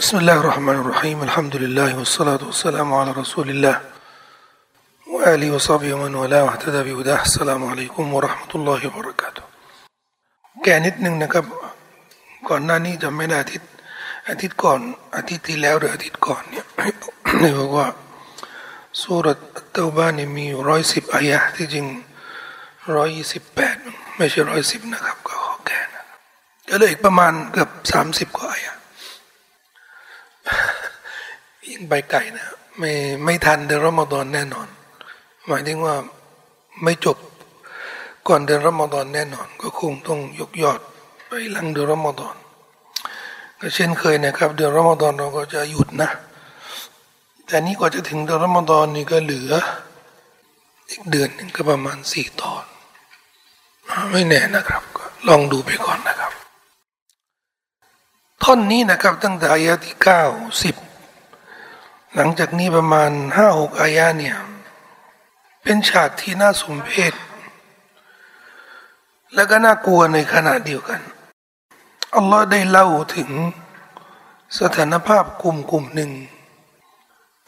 بسم الله الرحمن الرحيم الحمد لله والصلاة والسلام على رسول الله وآله وصحبه ومن والاه واهتدى بهداه السلام عليكم ورحمة الله وبركاته แก่นิดนึงนะครับ ก่อนหน้านี้จำไม่ได้อาทิตย์อาทิตย์ก่อนอาทิตย์ที่แล้วหรืออาทิตย์ก่อนเนี่ย เนี่ยบอกว่าสุรเตาบ้านเนี่ยมีร้อยสิบอายะที่จริงร้อยยี่สิบแปดไม่ใช่ร้อยสิบนะครับ ก็ขอแก่นะครับก็เลยอีกประมาณเกือบสามสิบกว่าอายะ ยิ่งไปไกลนะไม่ไม่ทันเดือนรอมฎอนแน่นอน หมายถึงว่าไม่จบก่อนเดือนรอมฎอนแน่นอน ก็คงต้องยกยอดไปหลังเดือนรอมฎอนก็เช่นเคยนะครับ เดือนรอมฎอนเราก็จะหยุดนะ แต่นี้กว่าจะถึงเดือนรอมฎอนนี่ก็เหลือ อีกเดือนหนึ่งก็ประมาณสี่ตอน ไม่แน่นะครับก็ลองดูไปก่อนนะครับ ท่อนนี้นะครับ ตั้งแต่อายะที่เก้าสิบหลังจากนี้ประมาณห้าหกอายะเนี่ย เป็นฉากที่น่าสมเพชและก็น่ากลัวในขณะเดียวกัน อัลลอฮ์ได้เล่าถึงสถานภาพกลุ่มกลุ่มหนึ่ง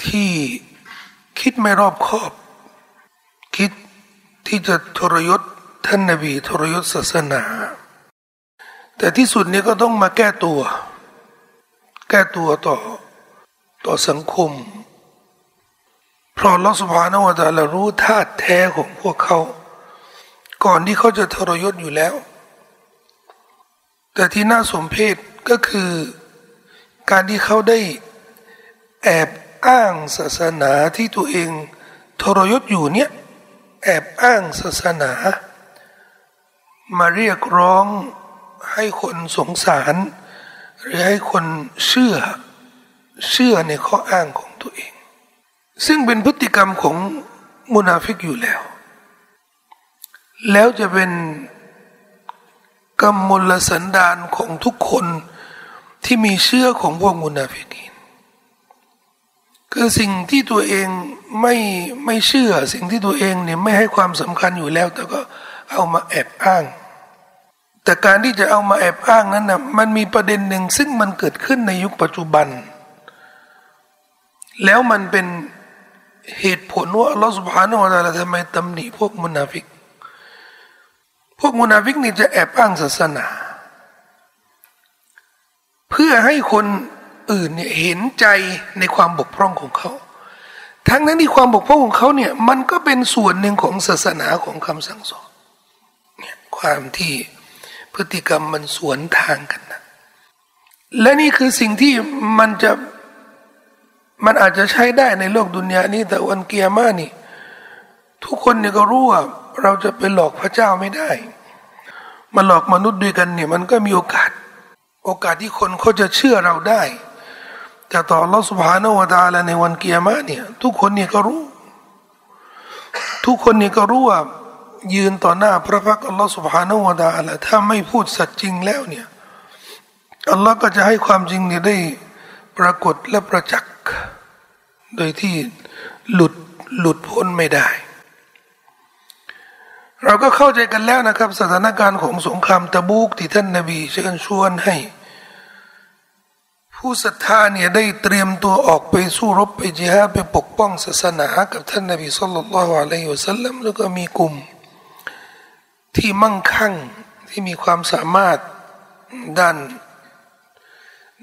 ที่คิดไม่รอบคอบ คิดที่จะทรยศท่านนบีทรยศศาสนา แต่ที่สุดนี้ก็ต้องมาแก้ตัว แก้ตัวต่อต่อสังคม เพราะลอสุภานวตาละรู้ธาตุแท้ของพวกเขา ก่อนที่เขาจะทรยศอยู่แล้ว แต่ที่น่าสมเพชก็คือการที่เขาได้แอบอ้างศาสนาที่ตัวเองทรยศอยู่เนี่ยแอบอ้างศาสนา มาเรียกร้อง ให้คนสงสาร หรือให้คนเชื่อ เชื่อในข้ออ้างของตัวเอง ซึ่งเป็นพฤติกรรมของมุนาฟิกอยู่แล้ว แล้วจะเป็นกรรมมลสันดานของทุกคนที่มีเชื่อของพวกมุนาฟิกีนคือสิ่งที่ตัวเองไม่ไม่เชื่อสิ่งที่ตัวเองเนี่ยไม่ให้ความสำคัญอยู่แล้ว แต่ก็เอามาแอบอ้าง แต่การที่จะเอามาแอบอ้างนั้นนะมันมีประเด็นหนึ่งซึ่งมันเกิดขึ้นในยุคปัจจุบัน แล้วมันเป็นเหตุผลว่าอัลลอฮฺ سبحانه وتعالى ทำไมตำหนิพวกมุนาฟิก พวกมุนาฟิกนี่จะแอบอ้างศาสนา เพื่อให้คนอื่นเนี่ยเห็นใจในความบกพร่องของเขา ทั้งนั้นที่ความบกพร่องของเขาเนี่ยมันก็เป็นส่วนหนึ่งของศาสนาของคำสั่งสอนเนี่ยความที่ พฤติกรรมมันสวนทางกันนะและนี่คือสิ่งที่มันจะมันอาจจะใช้ได้ในโลกดุนยานี้แต่วันเกียร์มานี่ ทุกคนเนี่ยก็รู้ว่าเราจะไปหลอกพระเจ้าไม่ได้ มาหลอกมนุษย์ด้วยกันเนี่ย มันก็มีโอกาส โอกาสที่คนเขาจะเชื่อเราได้ แต่ต่อลอสุภาโนวตาลในวันเกียร์มาเนี่ย ทุกคนเนี่ยก็รู้ ทุกคนเนี่ยก็รู้ว่า ยืนต่อหน้าพระพักอัลลอฮฺสุบฮานาวะตาลาถ้าไม่พูดสัตย์จริงแล้วเนี่ยอัลลอฮ์ก็จะให้ความจริงเนี่ยได้ปรากฏและประจักษ์โดยที่หลุดหลุดพ้นไม่ได้ เราก็เข้าใจกันแล้วนะครับ สถานการณ์ของสงครามตะบูกที่ท่านนาบีเชิญชวนให้ ผู้ศรัทธาเนี่ยได้เตรียมตัวออกไปสู้รบไปจิฮาไปปกป้องศาสนา กับท่านนาบีสุลต่านละฮ์อะลัยฮิวสัลลัมแล้วก็มีกลุ่ม ที่มั่งคั่งที่มีความสามารถด้าน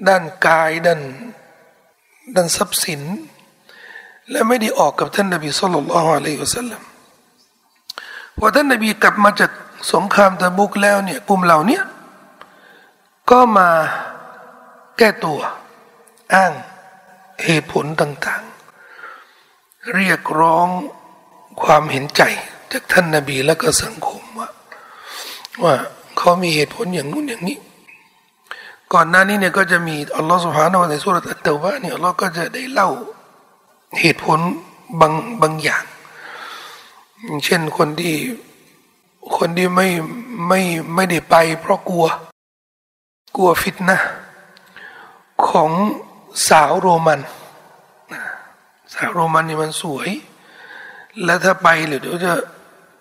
ด้านกายด้านด้านทรัพย์สิน และไม่ได้ออกกับท่านนบีสุลต่านละฮ์อะลัยฮิวสัลลัมพอท่านนบีกลับมาจากสงครามตะบุกแล้วเนี่ยกลุ่มเหล่านี้ก็มาแก้ตัวอ้างเหตุผลต่างๆ เรียกร้องความเห็นใจจากท่านนบีและก็สังคมว่า ว่าเขามีเหตุผลอย่างนู้นอย่างนี้ ก่อนหน้านี้เนี่ยก็จะมีอัลลอฮฺสุบฮานาในสุรตัตเตวะเนี่ยอัลลอฮ์ก็จะได้เล่าเหตุผลบางบางอย่าง เช่นคนที่คนที่ไม่ไม่ไม่ได้ไป เพราะกลัว กลัวฟิตนะของสาวโรมัน สาวโรมันนี่มันสวย แล้วถ้าไปเดี๋ยวจะ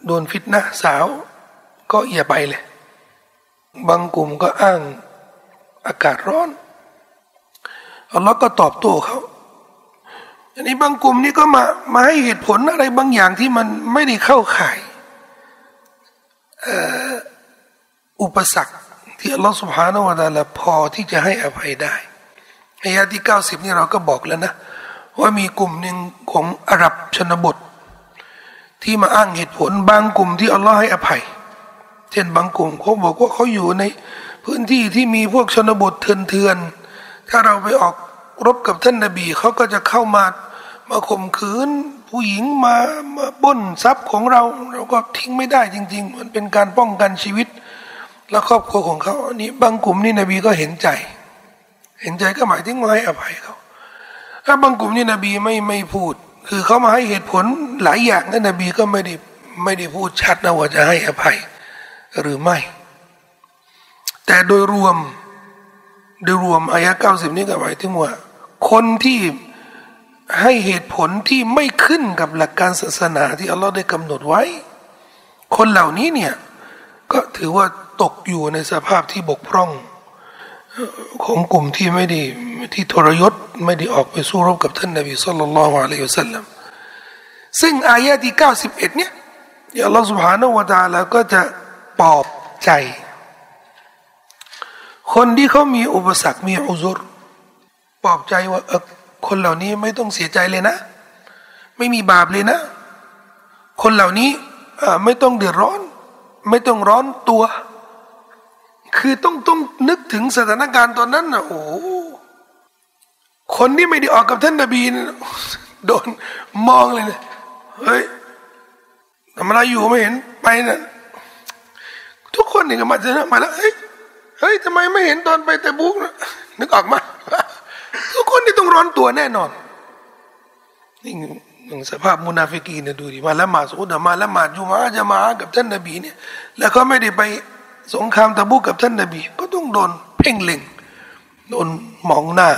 โดนฟิตนะสาว ก็อย่าไปเลย บางกลุ่มก็อ้างอากาศร้อนอัลลอฮ์ก็ตอบโต้เขาอันนี้บางกลุ่มนี่ก็มามาให้เหตุผลอะไรบางอย่างที่มันไม่ได้เข้าข่ายอุปสรรคที่อัลลอฮ์สุบฮานาวะตาละพอที่จะให้อภัยได้ในยาที่เก้าสิบนี่เราก็บอกแล้วนะ ว่ามีกลุ่มหนึ่งของอาหรับชนบท ที่มาอ้างเหตุผลบางกลุ่มที่อัลลอฮ์ให้อภัย เช่นบางกลุ่มเขาบอกว่าเขาอยู่ในพื้นที่ที่มีพวกชนบทเถื่อนๆถ้าเราไปออกรบกับท่านนาบีเขาก็จะเข้ามามาข่มขืน ผู้หญิงมามาบ้นทรัพย์ของเรา เราก็ทิ้งไม่ได้จริง ๆ มันเป็นการป้องกันชีวิต และครอบครัวของเขาอันนี้บางกลุ่มนี่นบีก็เห็นใจ เห็นใจก็หมายถึงให้อภัยเขาถ้าบางกลุ่มนี่นบีไม่ไม่พูด คือเขามาให้เหตุผลหลายอย่างนั่นนบีก็ไม่ได้ไม่ได้พูดชัดนะว่าจะให้อภัย หรือไม่ แต่โดยรวมโดยรวมอายะเก้าสิบนี้ก็หมายถึงว่าคนที่ให้เหตุผลที่ไม่ขึ้นกับหลักการศาสนาที่อัลลอฮ์ได้กำหนดไว้ คนเหล่านี้เนี่ยก็ถือว่าตกอยู่ในสภาพที่บกพร่องของกลุ่มที่ไม่ได้ที่ทรยศไม่ได้ออกไปสู้รบกับท่านนบีสุลต่านละฮ์อะลัยฮิสซาลลัมซึ่งอายะที่เก้าสิบเอ็ดเนี่ยอัลลอฮ์ سبحانه และ تعالى ก็จะ ปลอบใจ คนที่เขามีอุปสรรคมีอุซุรปลอบใจว่าเออคนเหล่านี้ไม่ต้องเสียใจเลยนะ ไม่มีบาปเลยนะ คนเหล่านี้ไม่ต้องเดือดร้อน ไม่ต้องร้อนตัว คือต้องต้องนึกถึงสถานการณ์ตอนนั้นนะโอ้คนที่ไม่ได้ออกกับท่านนบีโดนมองเลยนะเฮ้ยทำอะไรอยู่ไม่เห็นไปนะ่ะ ทุกคนนี่ก็มาเจอมาแล้วเฮ้ยเฮ้ยทำไมไม่เห็นตอนไปแต่บุกนะนึกออกมาทุกคนที่ต้องร้อนตัวแน่นอนนี่หนึ่งสภาพมุนาฟิกีเนี่ยดูดิมาละหมาดสุดมาละหมาดยูมาจะมากับท่านนบีเนี่ย แล้วเขาไม่ได้ไปสงครามตะบุกกับท่านนบี ก็ต้องโดนเพ่งเล็งโดนมองหน้า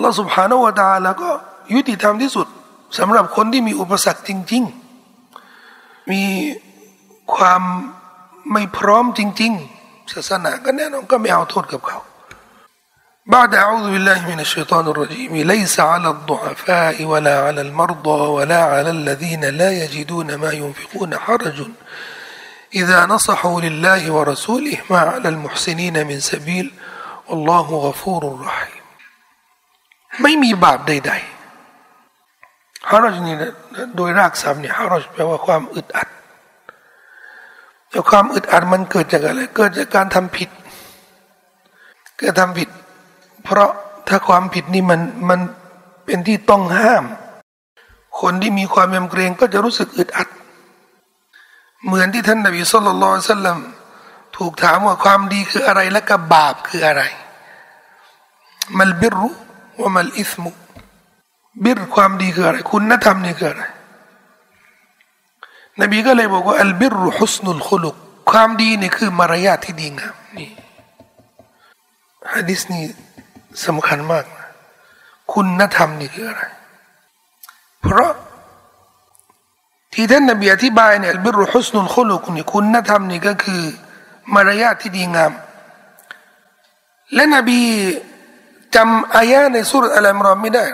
เราสุภาโนวตาแล้วก็ยุติธรรมที่สุดสำหรับคนที่มีอุปสรรคจริง ๆ มี ความไม่พร้อมจริง ๆ ศาสนาก็แน่นอนก็ไม่เอาโทษกับเขา بعد أعوذ بالله من الشيطان الرجيم ليس على الضعفاء ولا على المرضى ولا على الذين لا يجدون ما ينفقون حرج إذا نصحوا لله ورسوله ما على المحسنين من سبيل والله غفور رحيم ไม่มีบาปใดๆฮารจนี่โดยรากศัพท์เนี่ยฮารจแปลว่าความอึดอัด แต่ความอึดอัดมันเกิดจากอะไร เกิดจากการทำผิด เกิดทำผิด เพราะถ้าความผิดนี่มันมันเป็นที่ต้องห้าม คนที่มีความยำเกรงก็จะรู้สึกอึดอัด เหมือนที่ท่านนบีสุลต่านสัลลัมถูกถามว่าความดีคืออะไรและกับบาปคืออะไร มัลบิรุว่ามัลอิสมุบิรความดีคืออะไร คุณธรรมนี่คืออะไร นบีก็เลยบอกว่าอัลบิรุฮุสนุลคุลุกความดีนี่คือมารยาทที่ดีงามนี่ฮะดิษนี้สำคัญมากคุณธรรมนี่คืออะไร เพราะที่ท่านนบีอธิบายเนี่ยบิรุฮุสนุลคุลุกนี่คุณธรรมนี่ก็คือมารยาทที่ดีงาม และนบีจำอายะในสุรอัลอมรอไม่ได้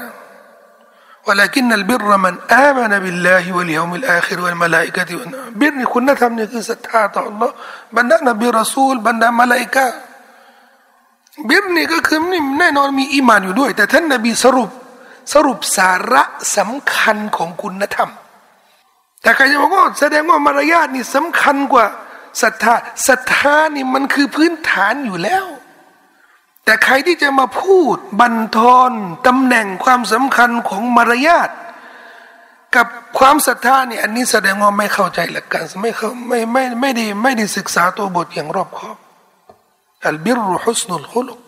ولكن البر من آمن بالله واليوم الآخر والملائكة والنبي บิรนี่คุณธรรมนี่คือศรัทธาต่อ Allah บรรดานบีรอซูลบรรดามาลาอิกะบิรนี่ก็คือนี่แน่นอนมีอีมานอยู่ด้วย แต่ท่านนบีสรุปสรุปสาระสำคัญของคุณธรรม แต่ใครจะบอกว่าแสดงว่ามารยาทนี่สำคัญกว่าศรัทธาศรัทธานี่มันคือพื้นฐานอยู่แล้ว แต่ใครที่จะมาพูดบันทอนตำแหน่งความสำคัญของมารยาทกับความศรัทธาเนี่ยอันนี้แสดงว่าไม่เข้าใจหลักการไม่เข้าไม่ไม่ไม่ได้ไม่ได้ศึกษาตัวบทอย่างรอบคอบอัลบิรุฮุสนุลคุลุก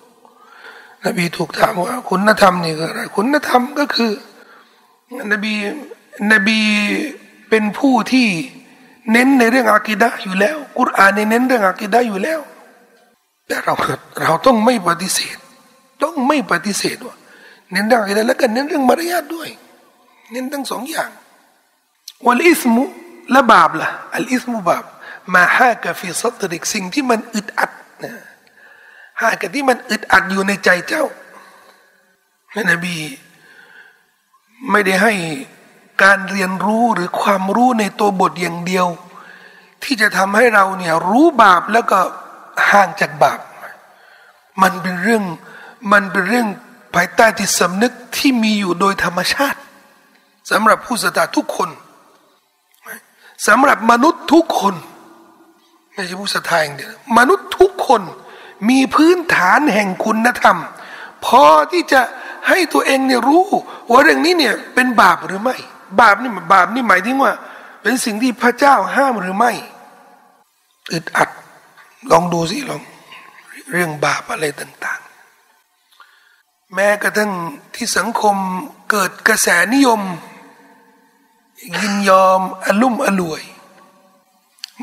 นบีถูกถามว่าคุณธรรมนี่คืออะไรคุณธรรมก็คือนบีนบีเป็นผู้ที่เน้นในเรื่องอากิดะอยู่แล้วกุรอานเน้นเรื่องอากิดะอยู่แล้ว แต่เราเราต้องไม่ปฏิเสธ ต้องไม่ปฏิเสธว่าเน้นเรื่องอากิดะแล้วก็เน้นเรื่องมารยาทด้วย เน้นทั้งสองอย่างวัลอิสมุและบาปล่ะอัลอิสมุบาปมาฮากะฟีซัตริกสิ่งที่มันอึดอัดนะหากที่มันอึดอัดอยู่ในใจเจ้าท่นนบี ไม่ได้ให้การเรียนรู้หรือความรู้ในตัวบทอย่างเดียว ที่จะทำให้เราเนี่ยรู้บาปแล้วก็ ห่างจากบาป มันเป็นเรื่องมันเป็นเรื่องภายใต้จิตสำนึกที่มีอยู่โดยธรรมชาติสำหรับผู้ศรัทธาทุกคนสำหรับมนุษย์ทุกคนไม่ใช่ผู้ศรัทธาอย่างเดียวมนุษย์ทุกคนมีพื้นฐานแห่งคุณธรรม พอที่จะให้ตัวเองเนี่ยรู้ ว่าเรื่องนี้เนี่ยเป็นบาปหรือไม่ บาปนี่บาปนี่หมายถึงว่า เป็นสิ่งที่พระเจ้าห้ามหรือไม่อึดอัด ลองดูสิลองเรื่องบาปอะไรต่างๆ แม้กระทั่งที่สังคมเกิดกระแสนิยม ยินยอมอลุ่มอล่วย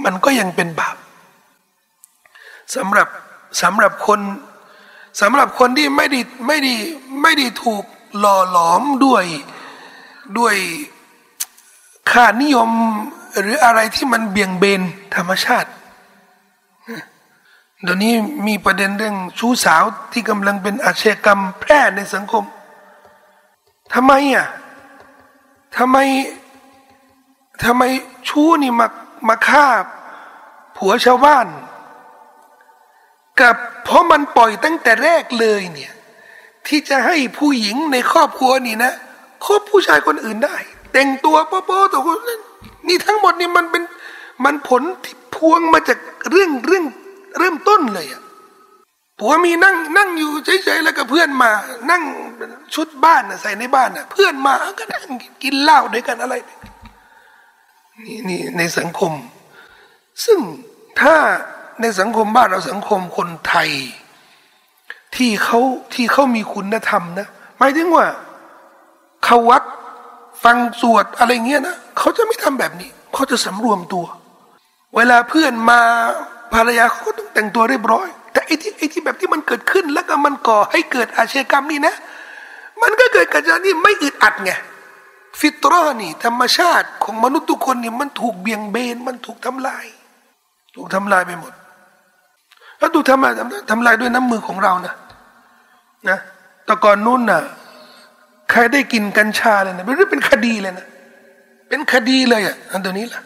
มันก็ยังเป็นบาปสำหรับสำหรับคนสำหรับคนที่ไม่ได้ไม่ได้ไม่ได้ถูกหล่อหลอมด้วยด้วยค่านิยมหรืออะไรที่มันเบี่ยงเบนธรรมชาติ เดี๋ยวนี้มีประเด็นเรื่องชู้สาวที่กำลังเป็นอาชญากรรมแพร่ในสังคมทำไมอะทำไมทำไมชู้นี่มามาฆ่าผัวชาวบ้าน กับเพราะมันปล่อยตั้งแต่แรกเลยเนี่ย ที่จะให้ผู้หญิงในครอบครัวนี่นะคบผู้ชายคนอื่นได้ แต่งตัวโป๊ะๆตัวคนนั้นนี่ทั้งหมดนี่มันเป็นมันผลที่พวงมาจากเรื่องเรื่อง เริ่มต้นเลยอะผัวมีนั่งนั่งอยู่เฉยๆแล้วก็เพื่อนมา นั่งชุดบ้านใส่ในบ้านนะเพื่อนมาก็นั่งกินเหล้าด้วยกันอะไร นี่นี่ในสังคม ซึ่งถ้าในสังคมบ้านเราสังคมคนไทย ที่เขาที่เขามีคุณธรรมนะหมายถึงว่าเขาวัดฟังสวดอะไรเงี้ยนะเขาจะไม่ทำแบบนี้ เขาจะสำรวมตัว เวลาเพื่อนมา ภรรยาเขาก็ต้องแต่งตัวเรียบร้อย แต่ไอ้ที่ไอ้ที่แบบที่มันเกิดขึ้นแล้วก็มันก่อให้เกิดอาชญากรรมนี่นะ มันก็เกิดกับการที่ไม่อึดอัดไงฟิตรอนี่ ธรรมชาติของมนุษย์ทุกคนเนี่ยมันถูกเบี่ยงเบนมันถูกทำลาย ถูกทำลายไปหมด แล้วดูกทำลายทำลายด้วยน้ำมือของเรานะนะแต่ก่อนนู้นน่ะใครได้กินกัญชาเลยนะเป็นเป็นคดีเลยนะเป็นคดีเลยอะอันเดี๋ยวนี้ล่ะ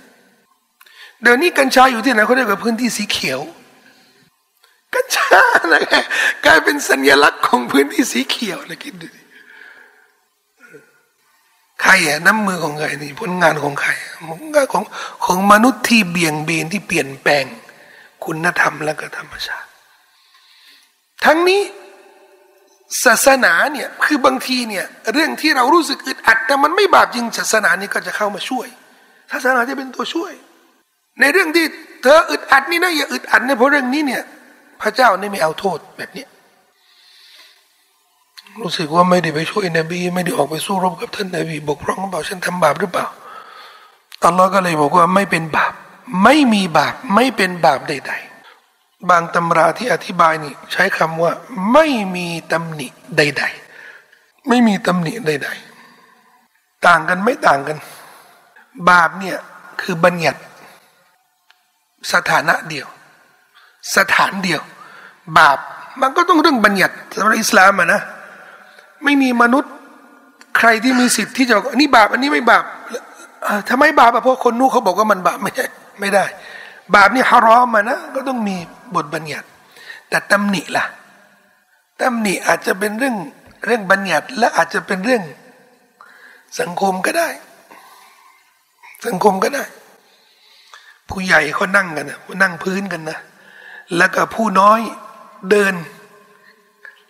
เดี๋ยวนี้กัญชาอยู่ที่ไหนเขาเรียกว่าพื้นที่สีเขียว กัญชานะกลายเป็นสัญลักษณ์ของพื้นที่สีเขียวนะคิดดูดิใครอะน้ำมือของใครนี่ผลงานของใครผลงานของของมนุษย์ที่เบี่ยงเบนที่เปลี่ยนแปลง คุณธรรมและก็ธรรมชาติ ทั้งนี้ศาสนาเนี่ยคือบางทีเนี่ยเรื่องที่เรารู้สึกอึดอัดแต่มันไม่บาปจริงศาสนานี่ก็จะเข้ามาช่วย ศาสนาจะเป็นตัวช่วย ในเรื่องที่เธออึดอัดนี่นะอย่าอึดอัดเนี่ยเพราะเรื่องนี้เนี่ย พระเจ้านี่ไม่เอาโทษแบบนี้รู้สึกว่าไม่ได้ไปช่วยนบีไม่ได้ออกไปสู้รบกับท่านนบีบกพร่องเปล่าฉันทำบาปหรือเปล่าอัลลอฮ์ก็เลยบอกว่าไม่เป็นบาป ไม่มีบาปไม่เป็นบาปใด ๆ บางตำราที่อธิบายนี่ ใช้คำว่าไม่มีตำหนิใด ๆ ไม่มีตำหนิใด ๆ ต่างกันไม่ต่างกัน บาปเนี่ยคือบัญญัติ สถานะเดียว สถานเดียว บาปมันก็ต้องเรื่องบัญญัติสำหรับอิสลามอะนะไม่มีมนุษย์ใครที่มีสิทธิ์ที่จะอันนี้บาป อันนี้ไม่บาปทำไมบาปเพราะคนนู้เขาบอกว่ามันบาปไม่ใช่ไม่ได้ บาปนี่ฮารอมมานะก็ต้องมีบทบัญญัติ แต่ตำหนิล่ะตำหนิอาจจะเป็นเรื่องเรื่องบัญญัติ และอาจจะเป็นเรื่องสังคมก็ได้ สังคมก็ได้ ผู้ใหญ่เขานั่งกันนะนั่งพื้นกันนะ แล้วก็ผู้น้อยเดิน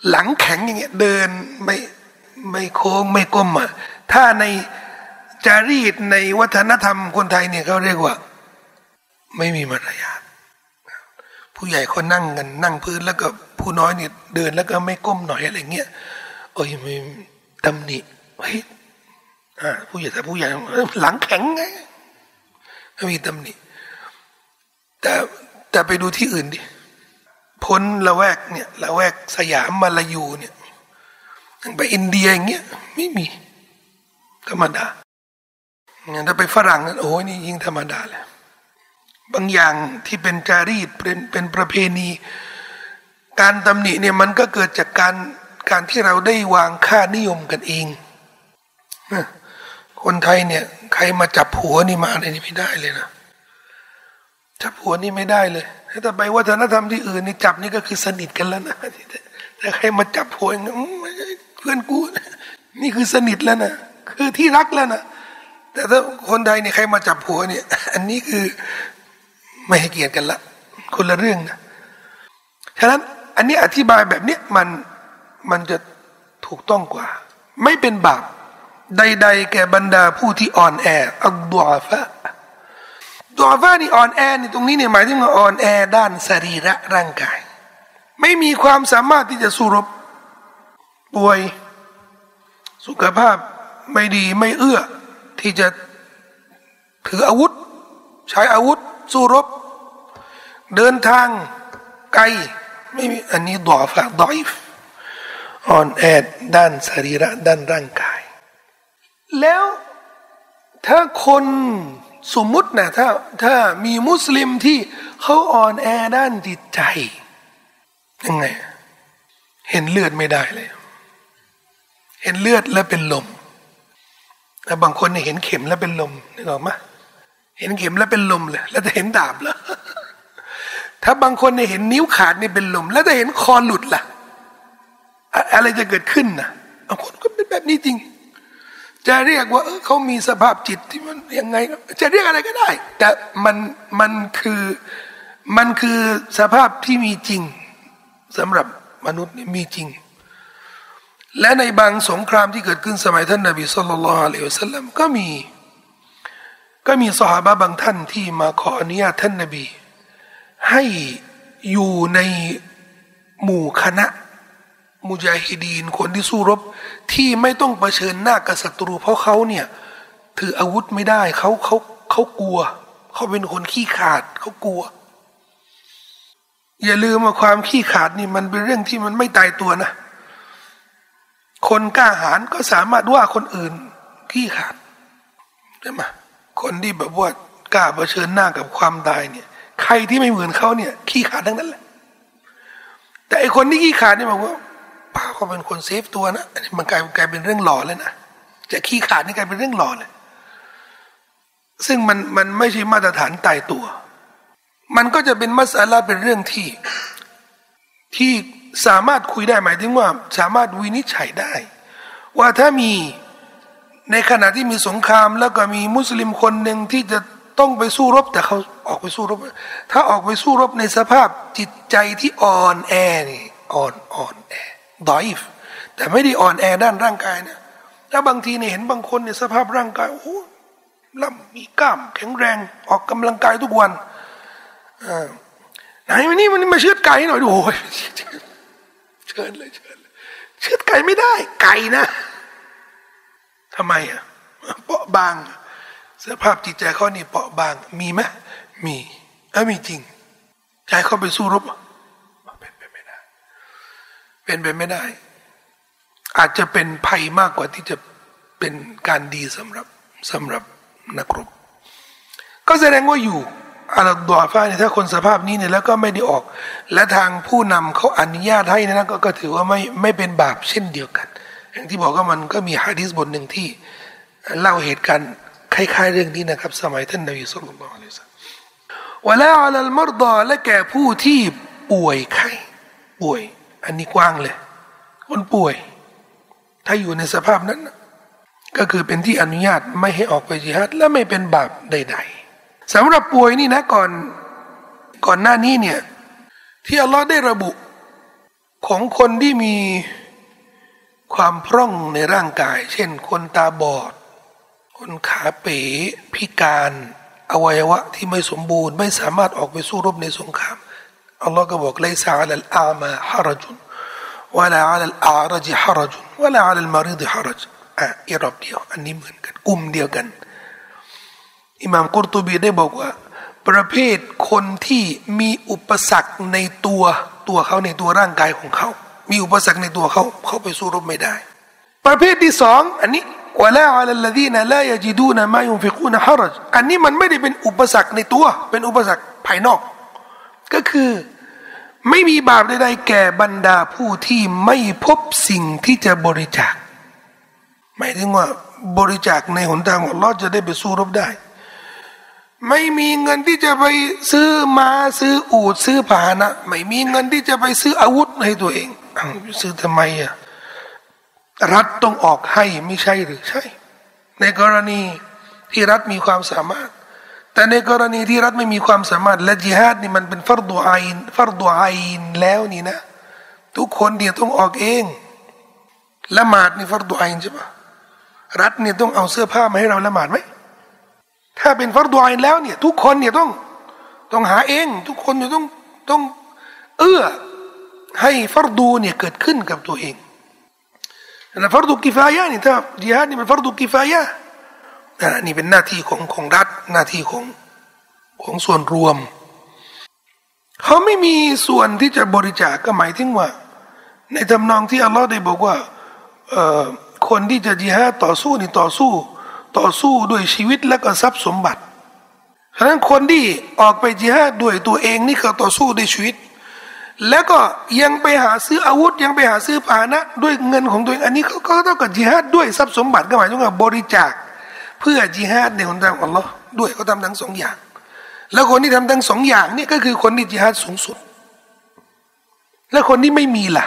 หลังแข็งอย่างเงี้ยเดินไม่ไม่โค้งไม่ก้มอะถ้าในจารีตในวัฒนธรรมคนไทยเนี่ยเขาเรียกว่า ไม่มีมารยาทผู้ใหญ่เขานั่งกันนั่งพื้นแล้วก็ผู้น้อยเนี่ยเดินแล้วก็ไม่ก้มหน่อยอะไรเงี้ยโอ้ยไม่ตำหนิเฮ้ยผู้ใหญ่แต่ผู้ใหญ่หลังแข็งไงไม่มีตำหนิ แต่แต่ไปดูที่อื่นดิพ้นละแวกเนี่ยละแวกสยามมาลายูเนี่ยไปอินเดียอย่างเงี้ยไม่มี ธรรมดาถ้าไปฝรั่งนั้นโอ้ยนี่ยิ่งธรรมดาเลยบางอย่างที่เป็นจารีตเป็นเป็นประเพณี การตำหนิเนี่ยมันก็เกิดจากการการที่เราได้วางค่านิยมกันเอง คนไทยเนี่ย ใครมาจับผัวนี่มาอะไรนี่ไม่ได้เลยนะ จับผัวนี่ไม่ได้เลยถ้าไปวัฒนธรรมที่อื่นนี่จับนี่ก็คือสนิทกันแล้วนะแต่ใครมาจับผัวเพื่อนกูนี่คือสนิทแล้วนะคือที่รักแล้วนะแต่ถ้าคนใดเนี่ยใครมาจับผัวเนี่ย อันนี้คือไม่ให้เกียรติกันละคนละเรื่องนะฉะนั้นอันนี้อธิบายแบบนี้มันมันจะถูกต้องกว่า ไม่เป็นบาปใด ๆ แก่บรรดาผู้ที่อ่อนแออักดวฟะ ดวฟะนี่อ่อนแอนี่ตรงนี้เนี่ยหมายถึงว่าอ่อนแอด้านสรีระร่างกาย ไม่มีความสามารถที่จะสู้รบป่วย สุขภาพไม่ดีไม่เอื้อ ที่จะถืออาวุธ ใช้อาวุธ สู้รบ เดินทางไกลไม่มีอันนี้ดอฟะดอยฟอ่อนแอด้านสรีระด้านร่างกาย แล้วถ้าคน สมมุตินะถ้าถ้ามีมุสลิมที่เขาอ่อนแอด้านจิตใจยังไง เห็นเลือดไม่ได้เลย เห็นเลือดแล้วเป็นลมแต่บางคนเนี่ยเห็นเข็มแล้วเป็นลมนึกออกไหมเห็นเข็มแล้วเป็นลมเลย แล้วจะเห็นดาบแล้วถ้าบางคนเนี่ยเห็นนิ้วขาดนี่เป็นลม แล้วจะเห็นคอหลุดล่ะ อะไรจะเกิดขึ้นนะบางคนก็เป็นแบบนี้จริง จะเรียกว่าเออเขามีสภาพจิตที่มันยังไง จะเรียกอะไรก็ได้ แต่มันมันคือมันคือสภาพที่มีจริงสำหรับมนุษย์นี่มีจริง และในบางสงครามที่เกิดขึ้นสมัยท่านนบีสุลต่านละอัลลอฮฺสัลลัมก็มี ก็มีสหายบางท่านที่มาขออนุญาตท่านนบี ให้อยู่ในหมู่คณะ มุจาฮิดีนคนที่สู้รบที่ไม่ต้องเผชิญหน้ากับศัตรู เพราะเขาเนี่ยถืออาวุธไม่ได้เขาเขาเขากลัว เขาเป็นคนขี้ขาดเขากลัว อย่าลืมว่าความขี้ขาดนี่มันเป็นเรื่องที่มันไม่ตายตัวนะ คนกล้าหาญก็สามารถว่าคนอื่นขี้ขาดใช่ไหมคนที่แบบว่ากล้าเผชิญหน้ากับความตายเนี่ย ใครที่ไม่เหมือนเขาเนี่ย ขี้ขาดทั้งนั้นแหละแต่ไอคนที่ขี้ขาดเนี่ยบอกว่า ป้าก็เป็นคนเซฟตัวนะอันนี้มันกลายกลายเป็นเรื่องหล่อเลยนะจะขี้ขาดนี่กลายเป็นเรื่องหล่อเลยซึ่งมันมันไม่ใช่มาตรฐานตายตัว มันก็จะเป็นมัสลาเป็นเรื่องที่ที่สามารถคุยได้หมายถึงว่า สามารถวินิจฉัยได้ ว่าถ้ามีในขณะที่มีสงคราม แล้วก็มีมุสลิมคนหนึ่งที่จะต้องไปสู้รบ แต่เขาออกไปสู้รบ ถ้าออกไปสู้รบในสภาพจิตใจที่อ่อนแอนี่อ่อนอ่อนแอ ดอยฟแต่ไม่ได้อ่อนแอด้านร่างกายนะแล้วบางทีเนี่ยเห็นบางคนเนี่ยสภาพร่างกายโอ้ล่ำมีกล้าม แข็งแรงออกกำลังกายทุกวันอไหนวันนี้มันมาเชือดไก่หน่อยดูโอ้ยเชิญเลยเชิญเลยเชือดไก่ไม่ได้ ไก่นะทำไมอะเปาะบางสภาพจิตใจเขานี่เปาะบาง มีไหมมีเออมีจริง ใจเขาไปสู้รบ เป็นไปไม่ได้ อาจจะเป็นภัยมากกว่าที่จะเป็นการดีสำหรับสำหรับนักรบ ก็แสดงว่าอยู่อาลัดอฟ้าเนี่ยถ้าคนสภาพนี้เนี่ยแล้วก็ไม่ได้ออก และทางผู้นำเขาอนุญาตให้นะก็ก็ถือว่าไม่ไม่เป็นบาปเช่นเดียวกัน อย่างที่บอกว่ามันก็มีฮะดิษบทหนึ่งที่เล่าเหตุการณ์คล้ายๆเรื่องนี้นะครับ สมัยท่านนบีสุลต่านละอัลลอฮฺวะลาอัลลมรดาและแก่ผู้ที่ป่วยไข้ป่วย อันนี้กว้างเลย คนป่วย ถ้าอยู่ในสภาพนั้น ก็คือเป็นที่อนุญาตไม่ให้ออกไปจิฮัดและไม่เป็นบาปใด ๆสำหรับป่วยนี่นะก่อนก่อนหน้านี้เนี่ย ที่อัลลอฮ์ได้ระบุของคนที่มีความพร่องในร่างกาย เช่น คนตาบอด คนขาเป๋พิการ อวัยวะที่ไม่สมบูรณ์ ไม่สามารถออกไปสู้รบในสงคราม อัลลอฮ์ก็บอกเลสาลอามาฮารจุนวะลาอัลอาระจิฮารจุนวะลาอัลมาริดฮารจอะอีรอบเดียว อันนี้เหมือนกัน กลุ่มเดียวกัน อิหม่ามกุรตูบีได้บอกว่า ประเภทคนที่มีอุปสรรคในตัวตัวเขาในตัวร่างกายของเขา มีอุปสรรคในตัวเขาเขาไปสู้รบไม่ได้ ประเภทที่สองอันนี้วะลาอัลลดีนั่นลายจิดูนะไม่ยุงฟิกูนะฮารจอันนี้มันไม่ได้เป็นอุปสรรคในตัว เป็นอุปสรรคภายนอก ก็คือ ไม่มีบาปใดๆแก่บรรดาผู้ที่ไม่พบสิ่งที่จะบริจาคหมายถึงว่าบริจาคในหนทางของลอจะได้ไปสู้รบได้ ไม่มีเงินที่จะไปซื้อมาซื้ออูดซื้อผานะไม่มีเงินที่จะไปซื้ออาวุธให้ตัวเองซื้อทำไมอะรัฐต้องออกให้ไม่ใช่หรือใช่ ในกรณีที่รัฐมีความสามารถ แต่ในกรณีที่รัฐไม่มีความสามารถและจิฮาดนี่มันเป็นฟัรดูอินฟัรดูอินแล้วนี่นะ ทุกคนเดี๋ยวต้องออกเองละหมาดนี่ฟัรดูอินใช่ปะรัฐเนี่ยต้องเอาเสื้อผ้ามาให้เราละหมาดไหมถ้าเป็นฟัรดูอินแล้วเนี่ย ทุกคนเนี่ยต้องต้องหาเอง ทุกคนเนี่ยต้องต้องเอื้อให้ฟัรดูเนี่ยเกิดขึ้นกับตัวเองแต่ฟัรดูกิฟายะนี่ถ้าจิฮาดนี่มันฟัรดูกิฟายะ นี่เป็นหน้าที่ของของรัฐหน้าที่ของของส่วนรวม เขาไม่มีส่วนที่จะบริจาคก็หมายถึงว่า ในทำนองที่อัลลอฮ์ได้บอกว่าคนที่จะจิฮาต่อสู้นี่ต่อสู้ ต่อสู้ด้วยชีวิตและก็ทรัพย์สมบัติฉะนั้นคนที่ออกไปจิฮาด้วยตัวเองนี่เขาต่อสู้ด้วยชีวิต แล้วก็ยังไปหาซื้ออาวุธ ยังไปหาซื้อผานะ ด้วยเงินของตัวเองอันนี้เขาก็เท่ากับจิฮาดด้วยทรัพย์สมบัติก็หมายถึงว่าบริจาค เพื่อจิฮาดในหนทางของอัลลอฮ์ด้วยเขาทำทั้งสองอย่าง แล้วคนที่ทำทั้งสองอย่างนี่ก็คือคนที่จิฮาดสูงสุด แล้วคนที่ไม่มีล่ะ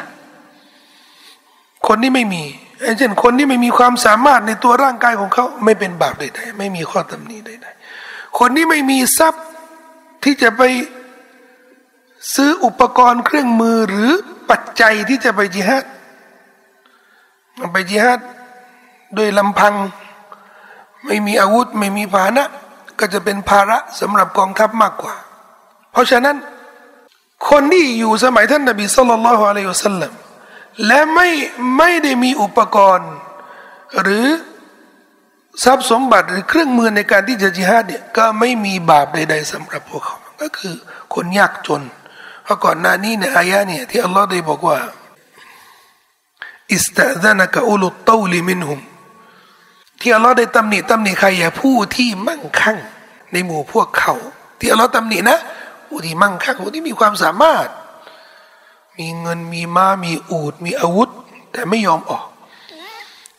คนที่ไม่มีเช่นคนที่ไม่มีความสามารถในตัวร่างกายของเขาไม่เป็นบาปใดๆไม่มีข้อตำหนิใดๆคนที่ไม่มีทรัพย์ที่จะไปซื้ออุปกรณ์เครื่องมือหรือปัจจัยที่จะไปจิฮาดไปจิฮาดโดยลำพัง ไม่มีอาวุธไม่มีภานะก็จะเป็นภาระสำหรับกองทัพมากกว่า เพราะฉะนั้น คนที่อยู่สมัยท่านนบีสุลต่านละฮ์อะลัยฮุสัลลัมและไม่ไม่ได้มีอุปกรณ์ หรือทรัพย์สมบัติหรือเครื่องมือในการที่จะจิฮาดเนี่ยก็ไม่มีบาปใด ๆสำหรับพวกเขา ก็คือคนยากจน เพราะก่อนหน้านี้ในอายะเนี่ยที่อัลลอฮ์ได้บอกว่าอิสตะซานกะอุลุตตูลิมินหุม ที่อัลลอฮ์ได้ตำหนิตำหนิใครอย่าผู้ที่มั่งคั่ง ในหมู่พวกเขา ที่อัลลอฮ์ตำหนินะผู้ที่มั่งคั่งผู้ที่มีความสามารถ มีเงินมีม้ามีอูดมีอาวุธ แต่ไม่ยอมออก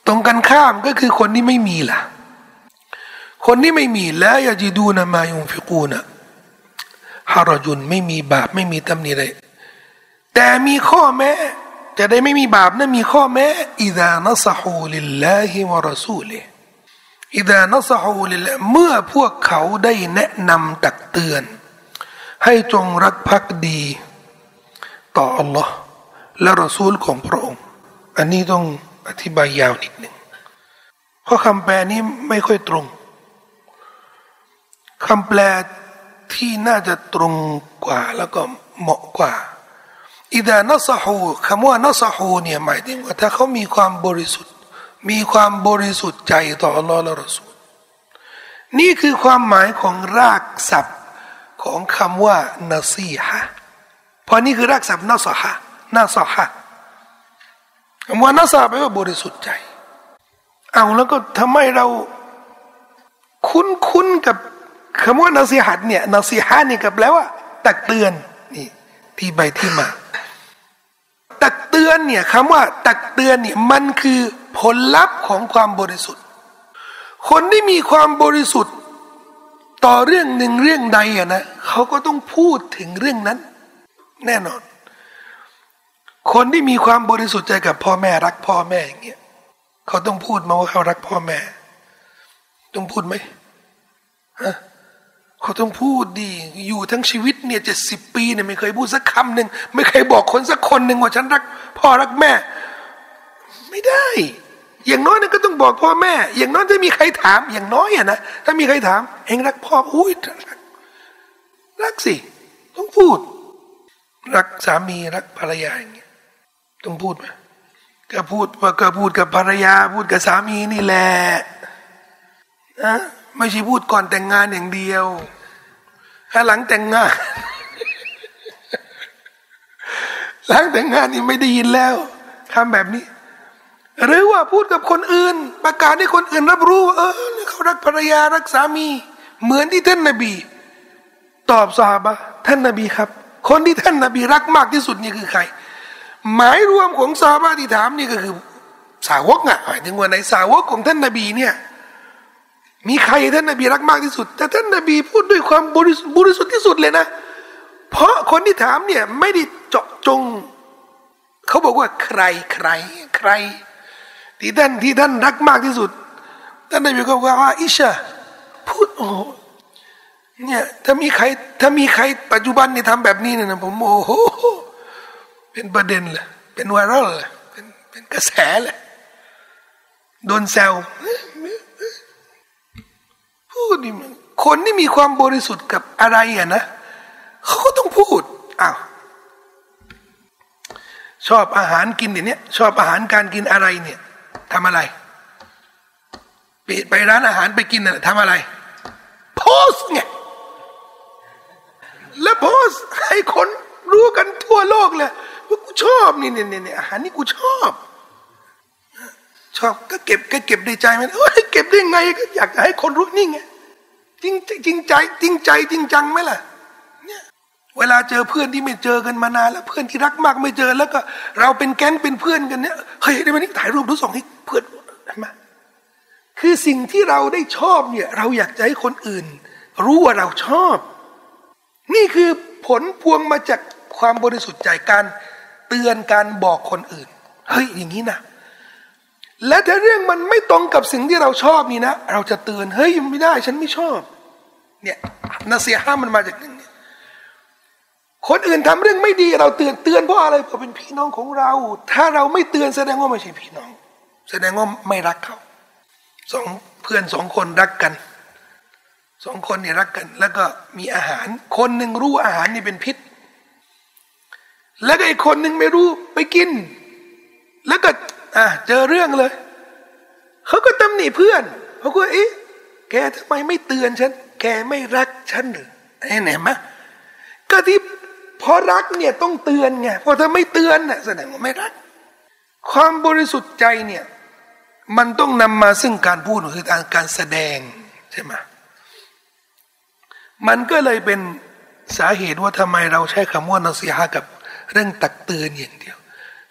ตรงกันข้ามก็คือคนที่ไม่มีล่ะ คนที่ไม่มีแล้วอย่าจีดูนะมายุงฟิกูนะฮารจุนไม่มีบาปไม่มีตำหนิเลยแต่มีข้อแม้จะได้ไม่มีบาปนะมีข้อแม้อิดานสฮูลิลลาฮิวะรสูลิ อิดานสฮูลิลลาเมื่อพวกเขาได้แนะนำตักเตือน ให้จงรักภักดี ต่ออัลลอฮ์และรอซูลของพระองค์ อันนี้ต้องอธิบายยาวนิดหนึ่ง เพราะคำแปลนี้ไม่ค่อยตรงคำแปลที่น่าจะตรงกว่าแล้วก็เหมาะกว่าอิดานสฮูคำว่านสฮูเนี่ยหมายถึงว่าถ้าเขามีความบริสุทธิ มีความบริสุทธิ์ใจต่ออัลลอฮ์และรอสูลนี่คือความหมายของรากศัพท์ของคำว่านาซีฮะเพราะนี่คือรากศัพท์นาสฮะนาสฮะคำว่านาซาแปลว่าบริสุทธิ์ใจ เอาแล้วก็ทำไมเราคุ้นคุ้นกับคำว่านาซีฮัดเนี่ยนาซีฮะนี่กับแปลว่าตักเตือนนี่ที่ใบที่มา ตักเตือนเนี่ยคำว่า ตักเตือนเนี่ยมันคือผลลัพธ์ของความบริสุทธิ์ คนที่มีความบริสุทธิ์ ต่อเรื่องหนึ่งเรื่องใดอะนะเขาก็ต้องพูดถึงเรื่องนั้น แน่นอน คนที่มีความบริสุทธิ์ใจกับพ่อแม่รักพ่อแม่อย่างเงี้ยเขาต้องพูดมาว่าเขารักพ่อแม่ ต้องพูดไหมฮะ เขาต้องพูดดี อยู่ทั้งชีวิตเนี่ยเจ็ดสิบปีเนี่ยไม่เคยพูดสักคำหนึ่งไม่เคยบอกคนสักคนหนึ่งว่าฉันรักพ่อรักแม่ ไม่ได้ อย่างน้อยนี่ก็ต้องบอกพ่อแม่ อย่างน้อยถ้ามีใครถาม อย่างน้อยอะนะถ้ามีใครถาม เองรักพ่ออุ้ยรักรักสิต้องพูด รักสามีรักภรรยาอย่างเงี้ยต้องพูดไหมก็พูดว่าก็พูดกับภรรยา พูดกับสามีนี่แหละนะไม่ใช่พูดก่อนแต่งงานอย่างเดียว ถ้าหลังแต่งงาน หลังแต่งงานนี่ไม่ได้ยินแล้วทำแบบนี้ หรือว่าพูดกับคนอื่น ประกาศให้คนอื่นรับรู้ว่าเออเขารักภรรยารักสามี เหมือนที่ท่านนบี ตอบสาบะท่านนบีครับ คนที่ท่านนบีรักมากที่สุดนี่คือใคร หมายรวมของซาบะที่ถามนี่ก็คือ สาวกอะหมายถึงว่าในสาวกของท่านนบีเนี่ย มีใครท่านนบีรักมากที่สุด แต่ท่านนบีพูดด้วยความบริสุทธิ์บริสุทธิ์ที่สุดเลยนะ เพราะคนที่ถามเนี่ยไม่ได้เจาะจง เขาบอกว่าใครใครใคร ที่ท่านที่ท่านรักมากที่สุด ท่านนบีก็บอกว่าอิชาพูดโอ้เนี่ยถ้ามีใครถ้ามีใครปัจจุบันนี่ทำแบบนี้เนี่ยนะผมโอ้โหเป็นประเด็นเลยเป็นไวรัลเลยเป็นเป็นกระแสเลยโดนแซว พูดนี่มันคนที่มีความบริสุทธิ์กับอะไรอะนะเขาก็ต้องพูดอ้าวชอบอาหารกินเนี่ยชอบอาหารการกินอะไรเนี่ยทำอะไร ไปไปร้านอาหารไปกินน่ะทำอะไร โพสไงแล้วโพสให้คนรู้กันทั่วโลกเลยว่ากูชอบนี่เนี่ยเนี่ยอาหารนี่กูชอบ ชอบก็เก็บก็เก็บในใจมันโอ้ยเก็บได้ไงก็อยากให้คนรู้นี่ไงจริงจริงใจจริงใจจริงจังไหมล่ะเนี่ยเวลาเจอเพื่อนที่ไม่เจอกันมานานแล้วเพื่อนที่รักมากไม่เจอแล้วก็ เราเป็นแก๊งเป็นเพื่อนกันเนี่ยเฮ้ยในวันนี้ถ่ายรูปดูส่งให้เพื่อนเห็นไหมคือสิ่งที่เราได้ชอบเนี่ยเราอยากจะให้คนอื่น รู้ว่าเราชอบ นี่คือผลพวงมาจากความบริสุทธิ์ใจการเตือนการบอกคนอื่น เฮ้ยอย่างนี้นะ และถ้าเรื่องมันไม่ตรงกับสิ่งที่เราชอบนี่นะ เราจะเตือนเฮ้ยไม่ได้ ฉันไม่ชอบ เนี่ยนาเสียห้ามมันมาจากนี้คนอื่นทำเรื่องไม่ดีเราเตือนเตือนเพราะอะไรเพราะเป็นพี่น้องของเรา ถ้าเราไม่เตือนแสดงว่าไม่ใช่พี่น้อง แสดงว่าไม่รักเขาสองเพื่อนสองคนรักกันสองคนเนี่ยรักกัน แล้วก็มีอาหาร คนหนึ่งรู้อาหารนี่เป็นพิษ แล้วก็อีกคนหนึ่งไม่รู้ไปกิน แล้วก็ อะเจอเรื่องเลยเขาก็ตำหนิเพื่อนเขาก็เอ๊ะแกทำไมไม่เตือนฉัน แกไม่รักฉันหรือไอ้ไหมะก็ที่พอรักเนี่ยต้องเตือนไงเพอเธอไม่เตือนน่ะแสดงว่าไม่รัก ความบริสุทธิ์ใจเนี่ยมันต้องนำมาซึ่งการพูดคือการแสดงใช่ไหมมันก็เลยเป็นสาเหตุว่าทำไมเราใช้คำว่า نصيحة กับเรื่องตักเตือนอย่างเดียว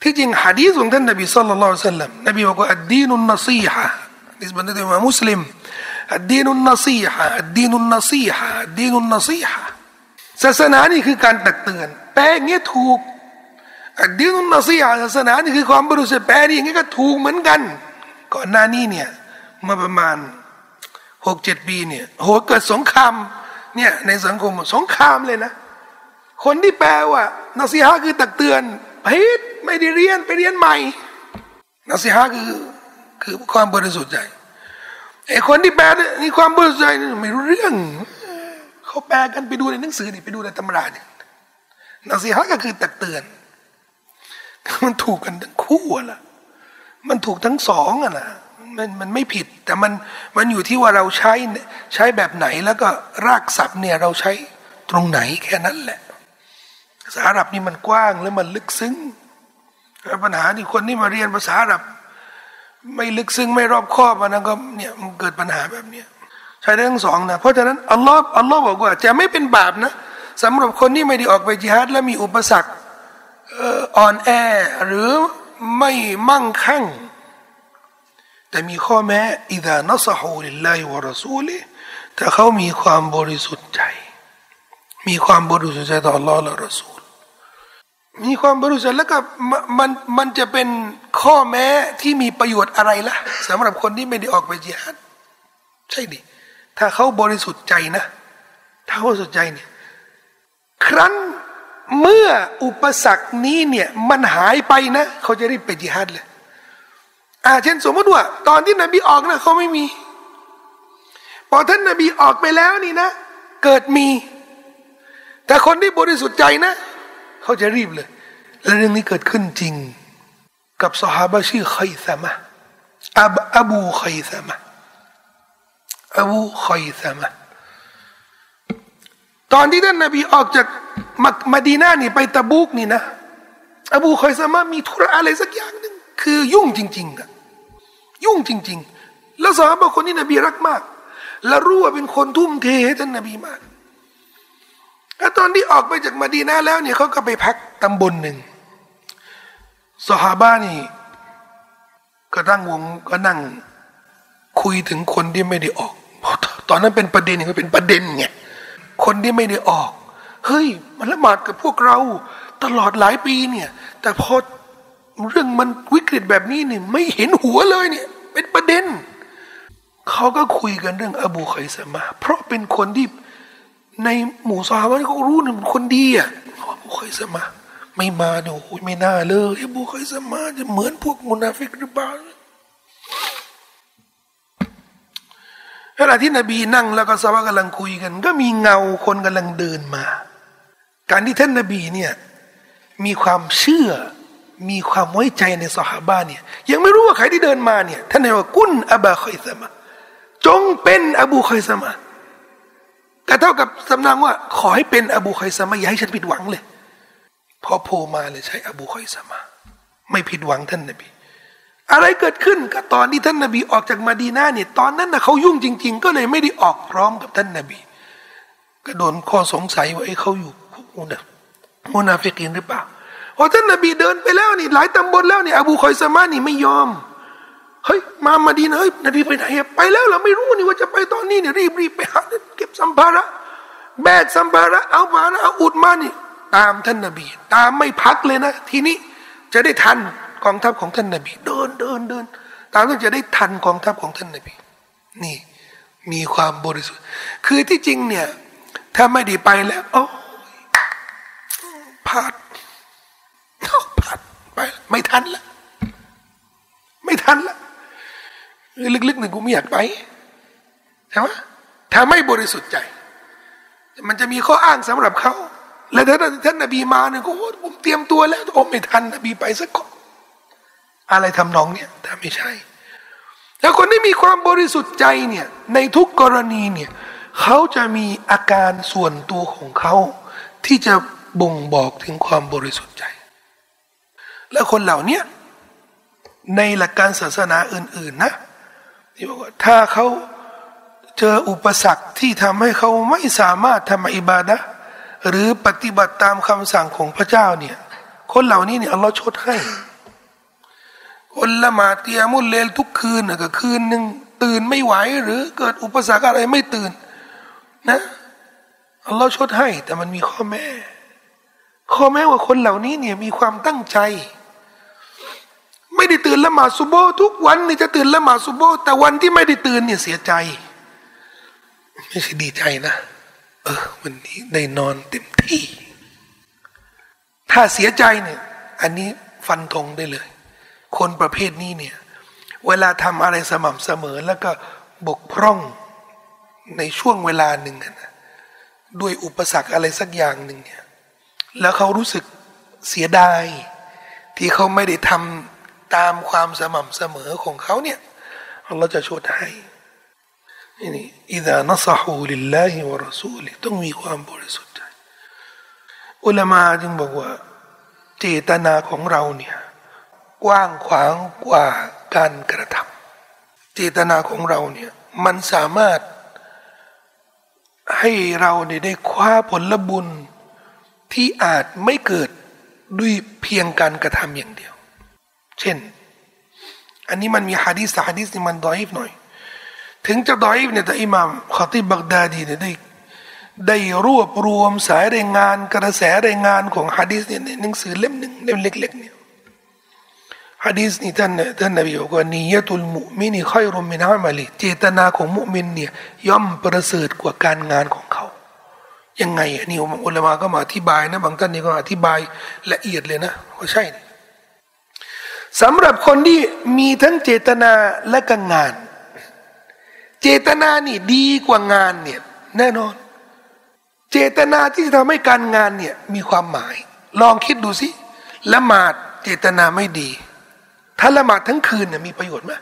ที่จริงฮะดีษของท่านนบี صلى الله عليه وسلم นบีบอกว่า الدين النصيحة หะดีษบันทึกโดยอิหม่ามมุสลิม الدين النصيحة الدين النصيحة الدين النصيحة ศาสนานี่คือการตักเตือน แปลงเงี้ยถูกอัดดีนุนนัสีฮะศาสนานี่คือความบริสุทธิ์แปลนี่อย่างงี้ก็ถูกเหมือนกัน ก่อนหน้านี้เนี่ยมาประมาณหกเจ็ดปีเนี่ยโหเกิดสงครามเนี่ยในสังคมสงครามเลยนะ คนที่แปลว่านักสีฮะคือตักเตือน พิษไม่ได้เรียนไปเรียนใหม่นักสีฮะคือคือความบริสุทธิ์ใจไอ้คนที่แปลนี่ความบริสุทธิ์ใจไม่รู้เรื่องเขาแปลกันไปดูในหนังสือนี่ไปดูในตำราเนี่ยนักสีฮะก็คือตักเตือน มันถูกกันทั้งคู่ละมันถูกทั้งสองอะนะมันมันไม่ผิด แต่มันมันอยู่ที่ว่าเราใช้ใช้แบบไหนแล้วก็รากศัพท์เนี่ยเราใช้ตรงไหนแค่นั้นแหละ ภาษาอาหรับนี่มันกว้างแล้วมันลึกซึ้งปัญหาที่คนที่มาเรียนภาษาอาหรับ ไม่ลึกซึ้งไม่รอบคอบอันะก็เนี่ยมันเกิดปัญหาแบบเนี้ยใช้ได้ทั้งสองนะเพราะฉะนั้นอัลลอฮ์อัลลอฮ์บอกว่า จะไม่เป็นบาปนะสำหรับคนที่ไม่ได้ออกไปจิฮัดและมีอุปสรรคอ่อนแอหรือไม่มั่งคั่ง แต่มีข้อแม้อิดานัสฮูลิลลาฮิวะรอซูลิถ้าเขามีความบริสุทธิ์ใจ มีความบริสุทธิ์ใจต่อ Allah และรอซูลมีความบริสุทธิ์แล้วก็มันมันจะเป็นข้อแม้ที่มีประโยชน์อะไรล่ะสำหรับคนที่ไม่ได้ออกไปจิฮัดใช่ดิถ้าเขาบริสุทธิ์ใจนะ ถ้าเขาบริสุทธิ์ใจเนี่ยครั้นเมื่ออุปสรรคนี้เนี่ยมันหายไปนะ เขาจะรีบไปจิฮัดเลยอ่าเช่นสมมติว่า ตอนที่นบีออกนะเขาไม่มี พอท่านนบีออกไปแล้วนี่นะ เกิดมี แต่คนที่บริสุทธิ์ใจนะ เขาจะรีบเลย และเรื่องนี้เกิดขึ้นจริง กับสหายชื่อไคซามะอับอบูไคซามะอบูไคซามะตอนที่ท่านนบีออกจากมามาดีนานี่ไปตะบุกนี่นะ อบูคซามามีธุระอะไรสักอย่างหนึ่งคือยุ่งจริงๆอะยุ่งจริง ๆ แล้วสาบคนที่นบีรักมาก และรู้ว่าเป็นคนทุ่มเทให้ท่านนบีมาก แล้วตอนที่ออกไปจากมาดีนาแล้วเนี่ยเขาก็ไปพักตำบลหนึ่งสหาบ้านี่ ก็ตั้งวงก็นั่งคุยถึงคนที่ไม่ได้ออก ตอนนั้นเป็นประเด็นมันเป็นประเด็นไงคนที่ไม่ได้ออก เฮ้ย มันละหมาดกับพวกเราตลอดหลายปีเนี่ย แต่พอเรื่องมันวิกฤตแบบนี้เนี่ยไม่เห็นหัวเลยเนี่ย เป็นประเด็นเขาก็คุยกันเรื่องอบูไคสมา เพราะเป็นคนที่ ในหมู่ซาบะเขารู้เนี่ยเป็นคนดีอะอบูไคสมา ไม่มาเดี๋ยวไม่น่าเลยอบูไคสมาจะเหมือนพวกมุนาฟิกหรือเปล่าขณะที่นบีนั่งแล้วก็ซาบะกำลังคุยกัน ก็มีเงาคนกำลังเดินมา การที่ท่านนบีเนี่ยมีความเชื่อ มีความไว้ใจในสหาบ้านเนี่ย ยังไม่รู้ว่าใครที่เดินมาเนี่ยท่านนายว่ากุนอับาคอยสมาจงเป็นอบูคอยสมา ก็เท่ากับสำนวนว่า ขอให้เป็นอบูคอยสมาอย่าให้ฉันผิดหวังเลย พอโผล่มาเลยใช้อบูคอยสมาไม่ผิดหวังท่านนบีอะไรเกิดขึ้นก็ตอนที่ท่านนบีออกจากมาดีนาเนี่ยตอนนั้นนะเขายุ่งจริง ๆ ก็เลยไม่ได้ออกพร้อมกับท่านนบี ก็โดนข้อสงสัยว่าไอ้เขาอยู่มุนามุนาฟิกินหรือเปล่าพอท่านนบีเดินไปแล้วนี่หลายตำบลแล้วนี่อบูคอยสมานี่ไม่ยอม เฮ้ยมามาดีนะเฮ้ยนบีไปไหนไปแล้วเราไม่รู้นี่ว่าจะไปตอนนี้เนี่ยรีบรีบไปหาเก็บสัมภาระแบกสัมภาระเอามานะเอาอุดมานี่ ตามท่านนบี ตามไม่พักเลยนะ ทีนี้จะได้ทันกองทัพของท่านนบี เดินเดินเดินตามต้อจะได้ทันกองทัพของท่านนบีนี่มีความบริสุทธิ์ คือที่จริงเนี่ย ถ้าไม่ได้ไปแล้วโอ้พลาดพลาดไป ไม่ทันละไม่ทันละ ลึกๆหนึ่งกูไม่อยากไปใช่ไหมถ้าไม่บริสุทธิ์ใจ มันจะมีข้ออ้างสำหรับเขา แล้วถ้าท่านนบีมาเนี่ยก็ผมเตรียมตัวแล้วโอ้ไม่ทันนบีไปสักคนอะไรทำนองเนี่ยแต่ไม่ใช่ แล้วคนที่มีความบริสุทธิ์ใจเนี่ยในทุกกรณีเนี่ยเขาจะมีอาการส่วนตัวของเขาที่จะบ่งบอกถึงความบริสุทธิ์ใจ และคนเหล่านี้ในหลักการศาสนาอื่น ๆ นะ ที่บอกว่าถ้าเขาเจออุปสรรคที่ทำให้เขาไม่สามารถทำอิบาดะหรือปฏิบัติตามคำสั่งของพระเจ้าเนี่ย คนเหล่านี้เนี่ยอัลลอฮ์ชดให้ คนละหมาดเตียมุลเลลทุกคืนก็คืนหนึ่งตื่นไม่ไหวหรือเกิดอุปสรรคอะไรไม่ตื่น นะอัลลอฮ์ชดให้ แต่มันมีข้อแม้ข้อแม้ว่าคนเหล่านี้เนี่ยมีความตั้งใจ ไม่ได้ตื่นละหมาดซุโบทุกวันนี่จะตื่นละหมาดซุโบแต่วันที่ไม่ได้ตื่นเนี่ยเสียใจ ไม่ใช่ดีใจนะ เออ วันนี้ได้นอนเต็มที่ ถ้าเสียใจเนี่ย อันนี้ฟันธงได้เลย คนประเภทนี้เนี่ย เวลาทำอะไรสม่ำเสมอ แล้วก็บกพร่องในช่วงเวลาหนึ่งนะด้วยอุปสรรคอะไรสักอย่างหนึ่งเนี่ย แล้วเขารู้สึกเสียดาย ที่เขาไม่ได้ทำ ตามความสม่ำเสมอของเขาเนี่ยเราจะชดให้นี่อิดานัสฮูลิลลาฮิวะรอซูลิต้องมีความบริสุทธิ์ใจอุลามาจึงบอกว่า เจตนาของเราเนี่ยกว้างขวางกว่าการกระทำเจตนาของเราเนี่ยมันสามารถให้เราเนี่ยได้คว้าผลบุญที่อาจไม่เกิดด้วยเพียงการกระทำอย่างเดียว เช่น อันนี้มันมีฮะดีษฮะดีษนี่มันดอยฟหน่อย ถึงจะดอยฟเนี่ยแต่อิหม่ามขอติบักดาดีเนี่ยได้ได้รวบรวมสายรายงานกระแสรายงานของฮะดีษเนี่ยในหนังสือเล่มหนึ่งเล่มเล็กๆเนี่ยฮะดีษนี่ท่านท่านนบีบอกว่านียตุลมุมินีค่อยรมินอามาลีเจตนาของมุมินเนี่ยย่อมประเสริฐกว่าการงานของเขายังไงอันนี้อุลามาก็มาอธิบายนะ บางท่านนี่ก็อธิบายละเอียดเลยนะว่าใช่ สำหรับคนที่มีทั้งเจตนาและก็งาน เจตนานี่ดีกว่างานเนี่ยแน่นอน เจตนาที่จะทำให้การงานเนี่ยมีความหมาย ลองคิดดูสิละหมาดเจตนาไม่ดี ถ้าละหมาดทั้งคืนเนี่ยมีประโยชน์ไหม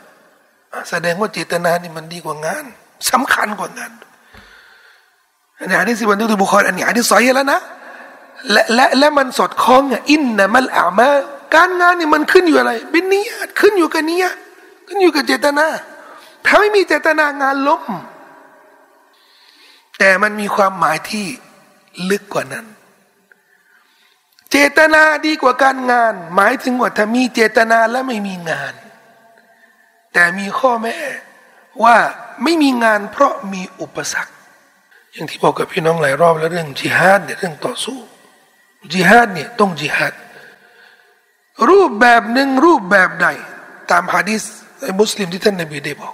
แสดงว่าเจตนานี่มันดีกว่างานสำคัญกว่างานอันนี้อันนี้สิวันนี้ตุบุคอยอันนี้อันนี้สอยแล้วนะและและและมันสอดคล้องอะอินนะมันอามา การงานนี่มันขึ้นอยู่อะไร เป็นนิยตขึ้นอยู่กับนิยตขึ้นอยู่กับเจตนา ถ้าไม่มีเจตนางานล้มแต่มันมีความหมายที่ลึกกว่านั้น เจตนาดีกว่าการงาน หมายถึงว่าถ้ามีเจตนาและไม่มีงาน แต่มีข้อแม้ว่าไม่มีงานเพราะมีอุปสรรค อย่างที่บอกกับพี่น้องหลายรอบแล้วเรื่องจิฮาดเนี่ยเรื่องต่อสู้จิฮาดเนี่ยต้องจิฮาด รูปแบบหนึ่งรูปแบบใด ตามฮะดิษมุสลิมที่ท่านนบีได้บอก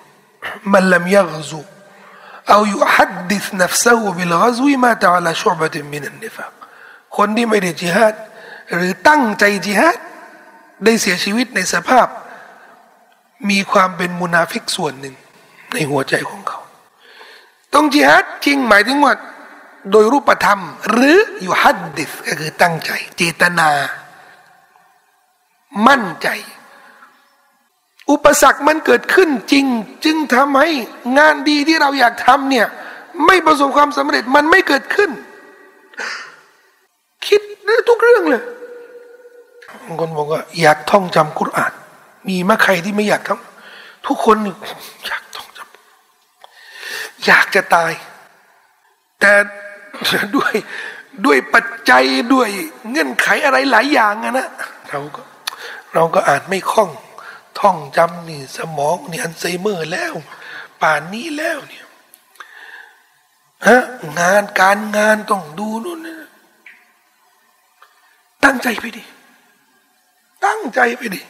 มันลมยักซูเอาอยู่ฮัดดิษนัฟซะฮูบิลกซูมาตะลาชอบะติมินันนิฟาคนที่ไม่ได้จิฮัดหรือตั้งใจจิฮัดได้เสียชีวิตในสภาพ มีความเป็นมุนาฟิกส่วนหนึ่ง ในหัวใจของเขา ต้องจิฮัดจริงหมายถึงว่า โดยรูปธรรม หรืออยู่ฮัดดิษก็คือตั้งใจ เจตนา มั่นใจ อุปสรรคมันเกิดขึ้นจริง จึงทำให้งานดีที่เราอยากทำเนี่ย ไม่ประสบความสำเร็จมันไม่เกิดขึ้น คิดทุกเรื่องเลยบางคนบอกว่าอยากท่องจำกุรอาน มีมะใครที่ไม่อยากทำทุกคนอยากท่องจำอยากจะตาย แต่ด้วยด้วยปัจจัยด้วยเงื่อนไขอะไรหลายอย่างนะเราก็ เราก็อ่านไม่คล่องท่องจำนี่สมองนี่อัลไซเมอร์แล้ว ป่านนี้แล้วเนี่ยฮะงานการงานต้องดูนู่นตั้งใจไปดิ ตั้งใจไปดิ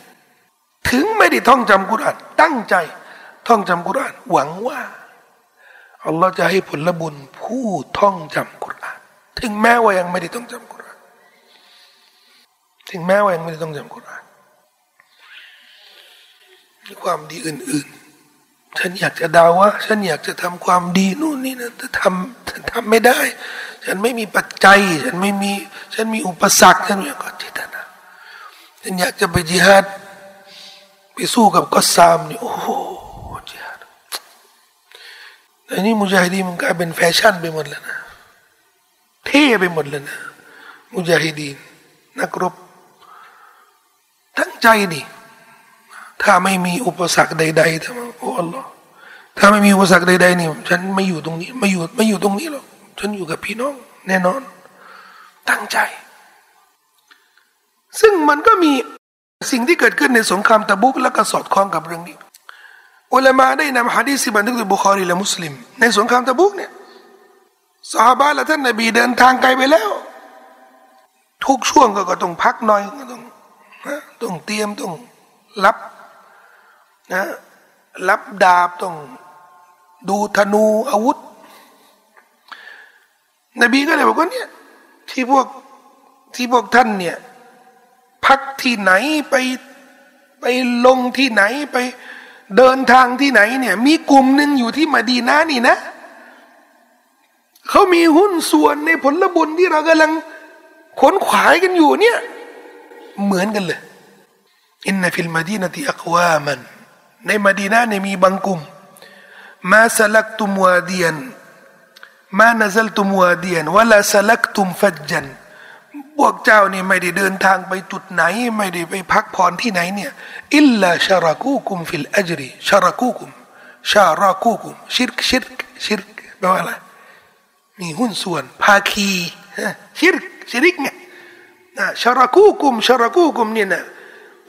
ถึงไม่ได้ท่องจำกุรานตั้งใจ ท่องจำกุรานหวังว่าอัลลอฮ์จะให้ผลบุญผู้ท่องจำกุรานถึงแม้ว่ายังไม่ได้ท่องจำกุรานถึงแม้ว่ายังไม่ได้ท่องจำกุรอาน ความดีอื่นๆ ฉันอยากจะดาวะฉันอยากจะทำความดีนู่นนี่นะแต่ทำทำไม่ได้ ฉันไม่มีปัจจัย ฉันไม่มี ฉันมีอุปสรรคฉันอยากก็จิตนาฉันอยากจะไปจิฮัดไปสู้กับก็ซามนี่โอ้โหจิฮัดแต่นี่มุจาฮิดีมันกลายเป็นแฟชั่นไปหมดแล้วนะเท่ไปหมดเลยนะมุจาฮิดีนนักรบตั้งใจดิ ถ้าไม่มีอุปสรรคใดๆทั้งโอ้อัลลอฮ์ถ้าไม่มีอุปสรรคใดๆนี่ฉันไม่อยู่ตรงนี้ไม่อยู่ไม่อยู่ตรงนี้หรอกฉันอยู่กับพี่น้อง แน่นอน ตั้งใจ ซึ่งมันก็มีสิ่งที่เกิดขึ้นในสงครามตะบุกแล้วก็สอดคล้องกับเรื่องนี้อุลามาได้นำฮะดีษบันทึกโดยบุคอรีและมุสลิม ในสงครามตะบุกเนี่ยสหบาและท่านนบีเดินทางไกลไปแล้ว ทุกช่วงก็ต้องพักหน่อยต้องต้องเตรียมต้องรับ นะรับดาบต้องดูธนูอาวุธ นบีก็เลยบอกว่าเนี่ยที่พวกที่พวกท่านเนี่ย พักที่ไหนไปไปลงที่ไหนไปเดินทางที่ไหนเนี่ย มีกลุ่มหนึ่งอยู่ที่มาดีนานี่นะเขามีหุ้นส่วนในผลบุญที่เรากำลังขนขวายกันอยู่เนี่ย เหมือนกันเลยอินนฟิลมาดีนติอักวามัน ในมาดีนาเนี่ยมีบางกลุ่ม ما سلكتم واديا ما نزلتم واديا ولا سلكتم فجا พวกเจ้านี่ไม่ได้เดินทางไปจุดไหน ไม่ได้ไปพักผ่อนที่ไหนเนี่ยإلا شركوكم في الأجر شركوكم شركوكم شرك شرك شرك แปลว่าอะไรมีหุ้นส่วนภาคี شرك شرك ไง شركوكم شركوكم เนี่ยนะ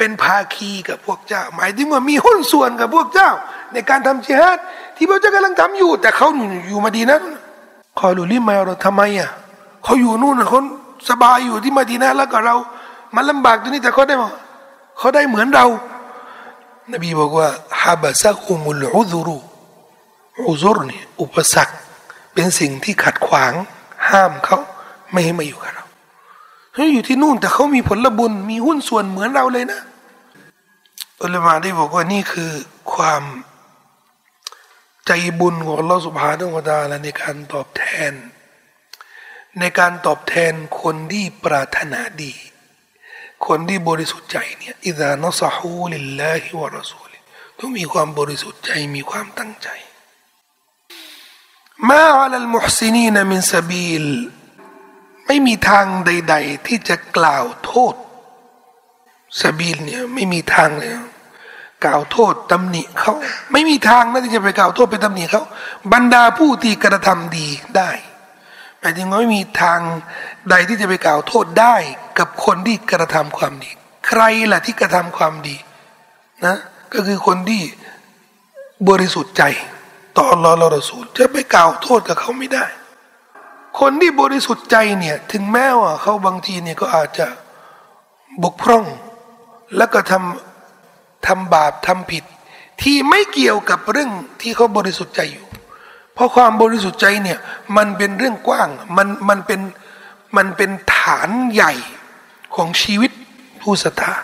เป็นภาคีกับพวกเจ้า หมายถึงว่ามีหุ้นส่วนกับพวกเจ้า ในการทำจิฮัดที่พวกเจ้ากำลังทำอยู่ แต่เขาอยู่มาดีนั้นคอยรู้ลิมาเราทำไมอะเขาอยู่นู่นเขาสบายอยู่ที่มาดีนะแล้วก็เรา มันลำบากตรงนี้แต่เขาได้มาเขาได้เหมือนเรา นบีบอกว่าฮาบะซักอุมุลอุซุรุอุซุรนี่อุปสรรคเป็นสิ่งที่ขัดขวางห้ามเขาไม่ให้มาอยู่กับเราเขาอยู่ที่นู่นแต่เขามีผลบุญมีหุ้นส่วนเหมือนเราเลยนะ อุลมาได้บอกว่านี่คือความใจบุญของเราสุภาพของตาและในการตอบแทน ในการตอบแทนคนที่ปรารถนาดี คนที่บริสุทธิ์ใจเนี่ยอิดานสฮูลิลลาฮิวะรอซูลต้องมีความบริสุทธิ์ใจมีความตั้งใจมาอัลลมุฮซินีนมินซาบีลไม่มีทางใด ๆ ที่จะกล่าวโทษสบีลเนี่ยไม่มีทางเลย กล่าวโทษตำหนิเขาไม่มีทางนะที่จะไปกล่าวโทษไปตำหนิเขาบรรดาผู้ที่กระทำดีได้หมายถึงว่าไม่มีทางใดที่จะไปกล่าวโทษได้กับคนที่กระทำความดี ใครล่ะที่กระทำความดีนะก็คือคนที่บริสุทธิ์ใจ ต่ออัลลอฮ์ละรอสูลจะไปกล่าวโทษกับเขาไม่ได้ คนที่บริสุทธิ์ใจเนี่ยถึงแม้ว่าเขาบางทีเนี่ยก็อาจจะบกพร่อง แล้วก็ทำ ทำบาปทำผิด ที่ไม่เกี่ยวกับเรื่องที่เขาบริสุทธิ์ใจอยู่ เพราะความบริสุทธิ์ใจเนี่ยมันเป็นเรื่องกว้างมันมันเป็นมันเป็นฐานใหญ่ของชีวิตผู้ศรัทธา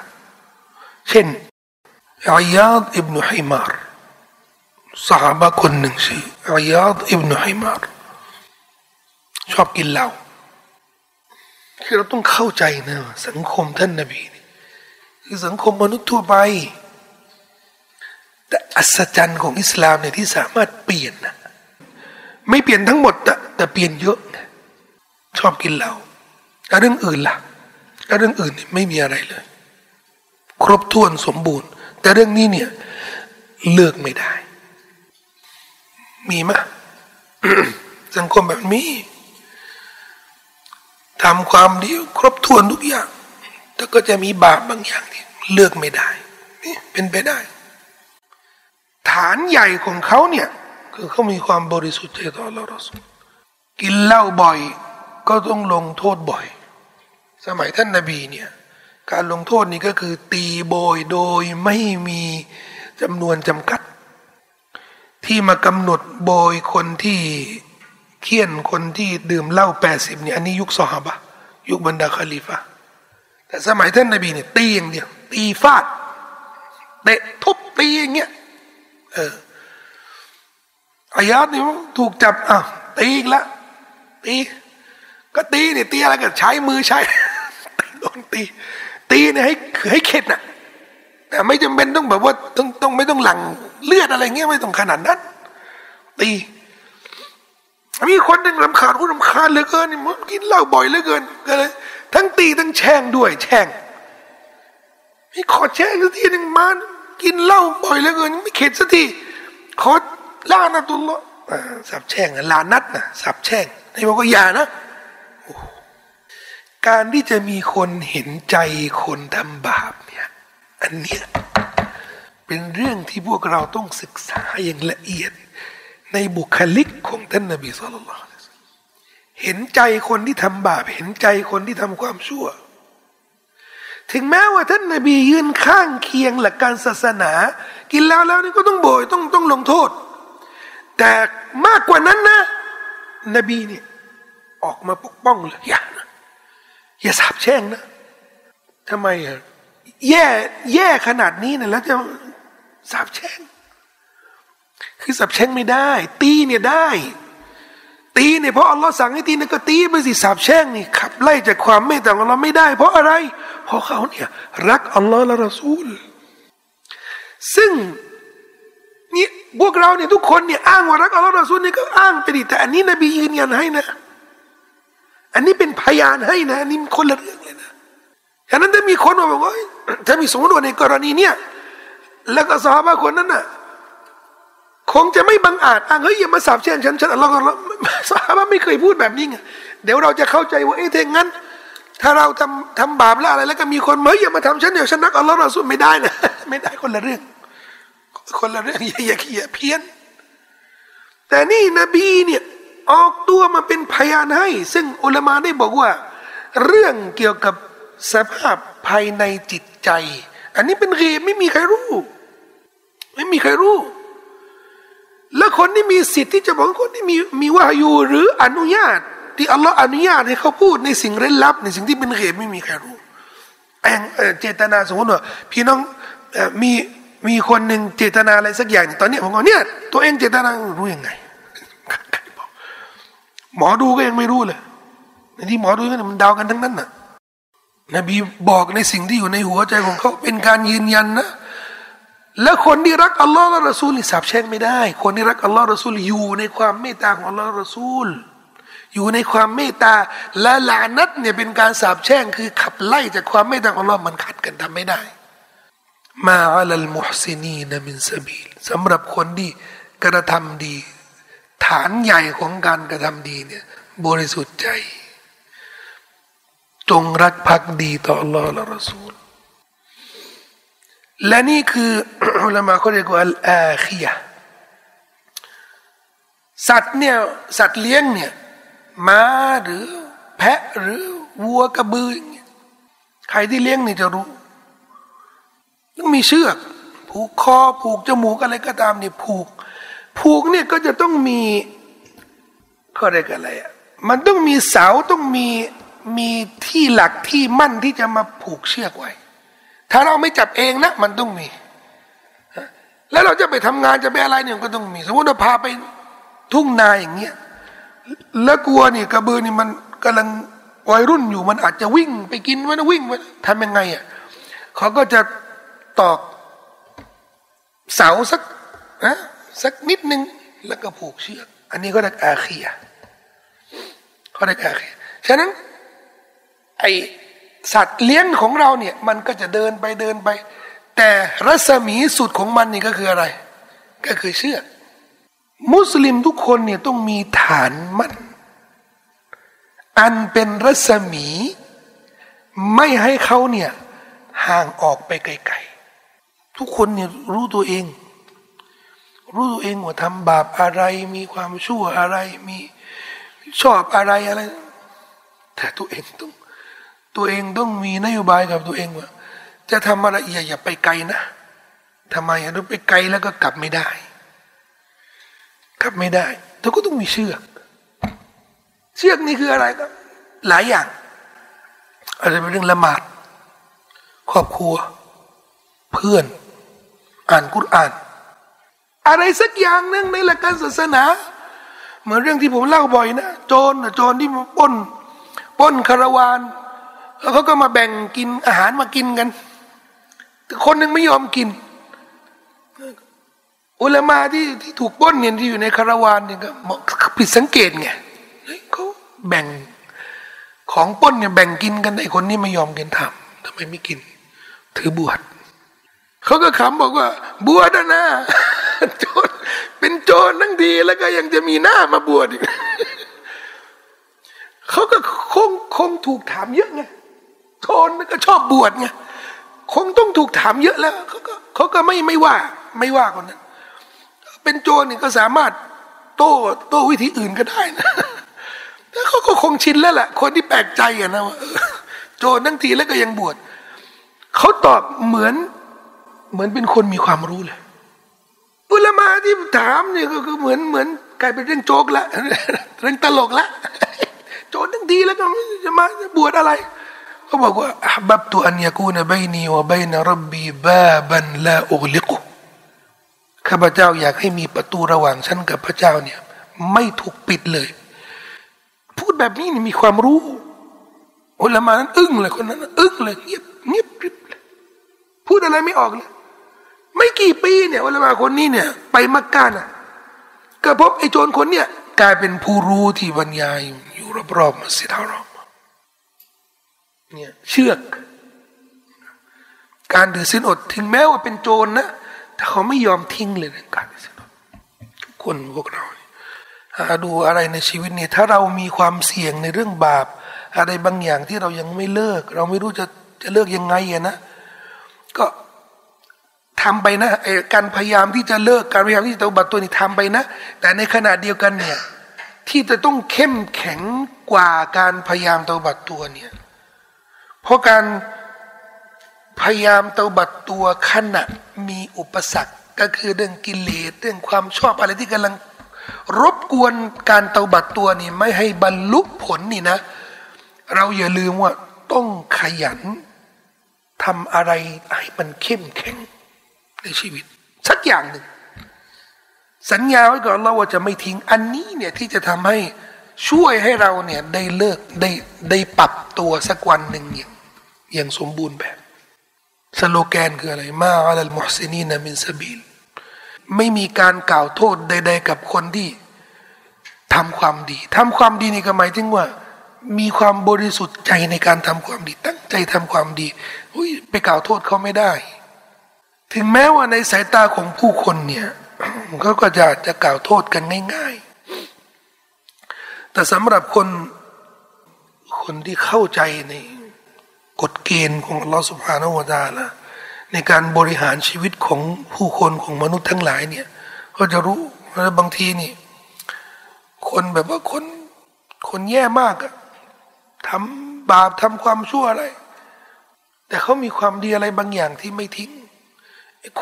เช่นอายาดอิบนุฮิมารสหายคนหนึ่งชื่ออายาดอิบนุฮิมารชอบกินเหล้าคือเราต้องเข้าใจนะสังคมท่านนบีคือสังคมมนุษย์ทั่วไป แต่อัศจรรย์ของอิสลามเนี่ยที่สามารถเปลี่ยนนะไม่เปลี่ยนทั้งหมดแต่เปลี่ยนเยอะนะชอบกินเหล้าแล้วเรื่องอื่นล่ะแล้วเรื่องอื่นนี่ไม่มีอะไรเลย ครบถ้วนสมบูรณ์ แต่เรื่องนี้เนี่ยเลือกไม่ได้ มีไหมสังคมแบบนี้ทำความดีครบถ้วนทุกอย่างแต่ก็จะมีบาปบางอย่างที่เลือกไม่ได้ นี่เป็นไปได้ ฐานใหญ่ของเขาเนี่ยคือเขามีความบริสุทธิ์ใจต่อเราเรากินเหล้าบ่อยก็ต้องลงโทษบ่อย สมัยท่านนาบีเนี่ยการลงโทษนี้ก็คือ ตีโบยโดยไม่มีจำนวนจำกัด ที่มากำหนดโบยคนที่เคี่ยนคนที่ดื่มเหล้าแปดสิบเนี่ยอันนี้ยุคสฮาบะยุคบรรดาคาลิฟะแต่สมัยท่านนบีเนี่ยตีอย่างเดียวตีฟาดเตะทุบตีอย่างเงี้ย เอออายาตนี่ถูกจับอะตีอีกละตีก็ตีเนี่ยตีอะไรกันใช้มือใช้โดนตี ตีเนี่ยให้ให้เข็ดน่ะแต่ไม่จำเป็นต้องแบบว่าต้องต้องไม่ต้องหลังเลือดอะไรเงี้ยไม่ต้องขนาดนั้น ตีมีคนหนึ่งรำคาญผู้รำคาญเหลือเกินมันกินเหล้าบ่อยเหลือเกินก็เลยทั้งตีทั้งแช่งด้วย แช่งมีขอแช่งทีหนึ่งมา กินเหล้าบ่อยเหลือเกินไม่เข็ดสักทีขอลานะตุลละสับแช่งลานัดนะสับแช่งในบอกว่าอย่านะการที่จะมีคนเห็นใจคนทำบาปเนี่ยอันเนี้ยเป็นเรื่องที่พวกเราต้องศึกษาอย่างละเอียด ในบุคลิกของท่านนบีสุลต่านเห็นใจคนที่ทำบาป เห็นใจคนที่ทำความชั่ว ถึงแม้ว่าท่านนบียืนข้างเคียงหลักการศาสนา กินแล้วแล้วนี่ก็ต้องโบยต้องต้องลงโทษ แต่มากกว่านั้นนะ นบีเนี่ยออกมาปกป้องเลยอย่านะอย่าสาบแช่งนะทำไมอะแย่แย่ขนาดนี้นะแล้วจะสาบแช่ง คือสับแช่งไม่ได้ ตีเนี่ยได้ ตีเนี่ยเพราะอัลลอฮ์สั่งให้ตีเนี่ยก็ตีไปสิสับแช่งนี่ขับไล่จากความเมตตาของอัลลอฮ์ไม่ได้ เพราะอะไร เพราะเขาเนี่ยรักอัลลอฮ์และรอซูล ซึ่งนี่พวกเราเนี่ยทุกคนเนี่ยอ้างว่ารักอัลลอฮ์รอซูลนี่ก็อ้างไปดิแต่อันนี้นบียืนยันให้นะ อันนี้เป็นพยานให้นะอันนี้คนละเรื่องเลยนะฉะนั้นถ้ามีคนมาบอกว่าถ้ามีสมมติว่าในกรณีเนี่ยแล้วก็สาบะคนนั้นน่ะ คงจะไม่บังอาจอะเฮ้ยอย่ามาสาบแช่งฉันฉันอัลลอฮ์ก็สาบะไม่เคยพูดแบบนี้ไงเดี๋ยวเราจะเข้าใจว่าเอ้ยถ้างั้น ถ้าเราทำทำบาปแล้วอะไร แล้วก็มีคนเฮ้ยอย่ามาทำฉันเดี๋ยวฉันนักอัลลอฮ์เราสู้ไม่ได้นะไม่ได้คนละเรื่อง คนละเรื่องอย่าอย่าอย่าเพี้ยน แต่นี่นบีเนี่ยออกตัวมาเป็นพยานให้ ซึ่งอุลามาได้บอกว่า เรื่องเกี่ยวกับสภาพภายในจิตใจ อันนี้เป็นเกบไม่มีใครรู้ ไม่มีใครรู้ แล้วคนที่มีสิทธิ์ที่จะบอกคนที่มีมีวายูหรืออนุญาต ที่อัลลอฮ์อนุญาตให้เขาพูดในสิ่งเร้นลับ ในสิ่งที่เป็นเหตุไม่มีใครรู้แองเจตนาสมมติว่าพี่น้องมีมีคนหนึ่งเจตนาอะไรสักอย่างตอนนี้ผมบอกเนี่ยตัวเองเจตนารู้ยังไงหมอดูก็ยังไม่รู้เลยในที่หมอดูก็มันเดากันทั้งนั้นน่ะนบีบอกในสิ่งที่อยู่ในหัวใจของเขาเป็นการยืนยันนะ แล้วคนที่รักอัลลอฮ์และรอซูลสับแช่งไม่ได้ คนที่รักอัลลอฮ์รอซูลอยู่ในความเมตตาของอัลลอฮ์รอซูล อยู่ในความเมตตาและลานัตเนี่ยเป็นการสาบแช่งคือขับไล่จากความเมตตาของอัลลอฮ์มันขัดกันทำไม่ได้มาอัลลมุฮซินีนมินซาบีลสำหรับคนที่กระทำดี ฐานใหญ่ของการกระทำดีเนี่ยบริสุทธิ์ใจ จงรักภักดีต่อ Allah และ Rasul และนี่คืออุลามะเขาเรียกว่าอาคียสัตว์เนี่ยสัตว์เลี้ยงเนี่ยม้าหรือแพะหรือวัวกระบืออย่างเงี้ยใครที่เลี้ยงนี่จะรู้ต้องมีเชือกผูกคอผูกจมูกอะไรก็ตามเนี่ยผูก ผูกเนี่ยก็จะต้องมีเขาเรียกอะไรอะมันต้องมีเสาต้องมีมีที่หลักที่มั่นที่จะมาผูกเชือกไว้ ถ้าเราไม่จับเองนะ มันต้องมี แล้วเราจะไปทำงานจะไปอะไรเนี่ยก็ต้องมี สมมติเราพาไปทุ่งนาอย่างเงี้ยแล้วกลัวนี่กระเบือนี่มันกำลังวัยรุ่นอยู่มันอาจจะวิ่งไปกินไว้นะวิ่งไปทำยังไงอะเขาก็จะตอกเสาสักนะสักนิดนึงแล้วก็ผูกเชือก อันนี้ก็เรียกอาเคียเขาเรียกอาเคียฉะนั้นไอ สัตว์เลี้ยงของเราเนี่ยมันก็จะเดินไปเดินไป แต่รัศมีสุดของมันนี่ก็คืออะไร ก็คือเชือกมุสลิมทุกคนเนี่ยต้องมีฐานมั่นอันเป็นรัศมี ไม่ให้เขาเนี่ยห่างออกไปไกลๆทุกคนเนี่ยรู้ตัวเอง รู้ตัวเองว่าทำบาปอะไรมีความชั่วอะไรมีชอบอะไรอะไร แต่ตัวเองต้อง ตัวเองต้องมีนโยบายกับตัวเองว่าจะทำอะไรอย่าอย่าไปไกลนะทำไมอะไปไกลแล้วก็กลับไม่ได้ กลับไม่ได้เธอก็ต้องมีเชือก เชือกนี่คืออะไรก็หลายอย่างอาจจะเป็นเรื่องละหมาด ครอบครัว เพื่อน อ่านกุรอาน อะไรสักอย่างหนึ่งในหลักการศาสนา เหมือนเรื่องที่ผมเล่าบ่อยนะโจรโจรที่มาป้นป้นคาราวาน แล้วเขาก็มาแบ่งกินอาหารมากินกัน แต่คนหนึ่งไม่ยอมกิน อุลามาที่ที่ถูกป้นเนี่ยที่อยู่ในคาราวานเนี่ยก็ผิดสังเกตไงเขาแบ่งของป้นเนี่ยแบ่งกินกันไอ้คนนี้ไม่ยอมกินทำทำไมไม่กิน ถือบวชเขาก็ขำบอกว่า บวชนะโจรเป็นโจรทั้งทีแล้วก็ยังจะมีหน้ามาบวชอีกเขาก็คงคงถูกถามเยอะไง โจรก็ชอบบวชไงคงต้องถูกถามเยอะแล้วเขาก็เขาก็ไม่ไม่ว่า ไม่ว่าคนนั้น เป็นโจรนี่ก็สามารถโต้โต้วิธีอื่นก็ได้นะแต่เขาก็คงชินแล้วแหละคนที่แปลกใจอะนะว่าโจรทั้งทีแล้วก็ยังบวชเขาตอบเหมือนเหมือนเป็นคนมีความรู้เลยอุลมาที่ถามเนี่ยก็คือเหมือนเหมือนกลายเป็นเรื่องโจกละเรื่องตลกละโจรทั้งทีแล้วก็จะมาจะบวชอะไร เขาบอกว่าบับตุอันยากูนบนีวะบนรับบีบาบันลาอุลิกุข้าพเจ้าอยากให้มีประตูระหว่างฉันกับพระเจ้าเนี่ยไม่ถูกปิดเลย พูดแบบนี้นี่มีความรู้อุลามานั้นอึ้งเลยคนนั้นอึ้งเลยเงียบเงียบริบเลยพูดอะไรไม่ออกเลย ไม่กี่ปีเนี่ยอุลามาคนนี้เนี่ย ไปมักกะน่ะก็พบไอ้โจรคนเนี่ยกลายเป็นผู้รู้ที่บรรยายอยู่รอบๆมัสยิดฮารอม เนี่ยเชือก การถือสินอดถึงแม้ว่าเป็นโจรนะแต่เขาไม่ยอมทิ้งเลยในการที่จะทุกคนพวกเราหาดูอะไรในชีวิตเนี่ยถ้าเรามีความเสี่ยงในเรื่องบาป อะไรบางอย่างที่เรายังไม่เลิก เราไม่รู้จะจะเลิกยังไงอะนะ ก็ทำไปนะการพยายามที่จะเลิกการพยายามที่จะตบัตตัวนี้ทำไปนะ แต่ในขณะเดียวกันเนี่ยที่จะต้องเข้มแข็งกว่าการพยายามตบัตตัวเนี่ย เพราะการพยายามเตาบัดตัวขณะมีอุปสรรคก็คือเรื่องกิเลสเรื่องความชอบอะไรที่กำลัง รบกวนการเตาบัดตัวนี่ไม่ให้บรรลุผลนี่นะ เราอย่าลืมว่าต้องขยันทำอะไรให้มันเข้มแข็งในชีวิต สักอย่างหนึ่ง สัญญาไว้ก่อนเราว่าจะไม่ทิ้งอันนี้เนี่ยที่จะทำให้ช่วยให้เราเนี่ยได้เลิกได้ได้ปรับตัวสักวันหนึ่งอย่าง อย่างสมบูรณ์แบบ สโลแกนคืออะไร ما على المحسنين من سبيل ไม่มีการกล่าวโทษใด ๆ กับคนที่ทำความดีทำความดีนี่ก็หมายถึงว่า มีความบริสุทธิ์ใจในการทำความดี ตั้งใจทำความดีอุ้ยไปกล่าวโทษเขาไม่ได้ ถึงแม้ว่าในสายตาของผู้คนเนี่ยเขาก็จะจะกล่าวโทษกันง่าย ๆ แต่สำหรับคนคนที่เข้าใจใน กฎเกณฑ์ของอัลลอฮฺสุบฮานาวะตาละในการบริหารชีวิตของผู้คนของมนุษย์ทั้งหลายเนี่ยก็จะรู้ว่าบางทีนี่ คนแบบว่าคนคนแย่มากอะทำบาปทำความชั่วอะไร แต่เขามีความดีอะไรบางอย่างที่ไม่ทิ้ง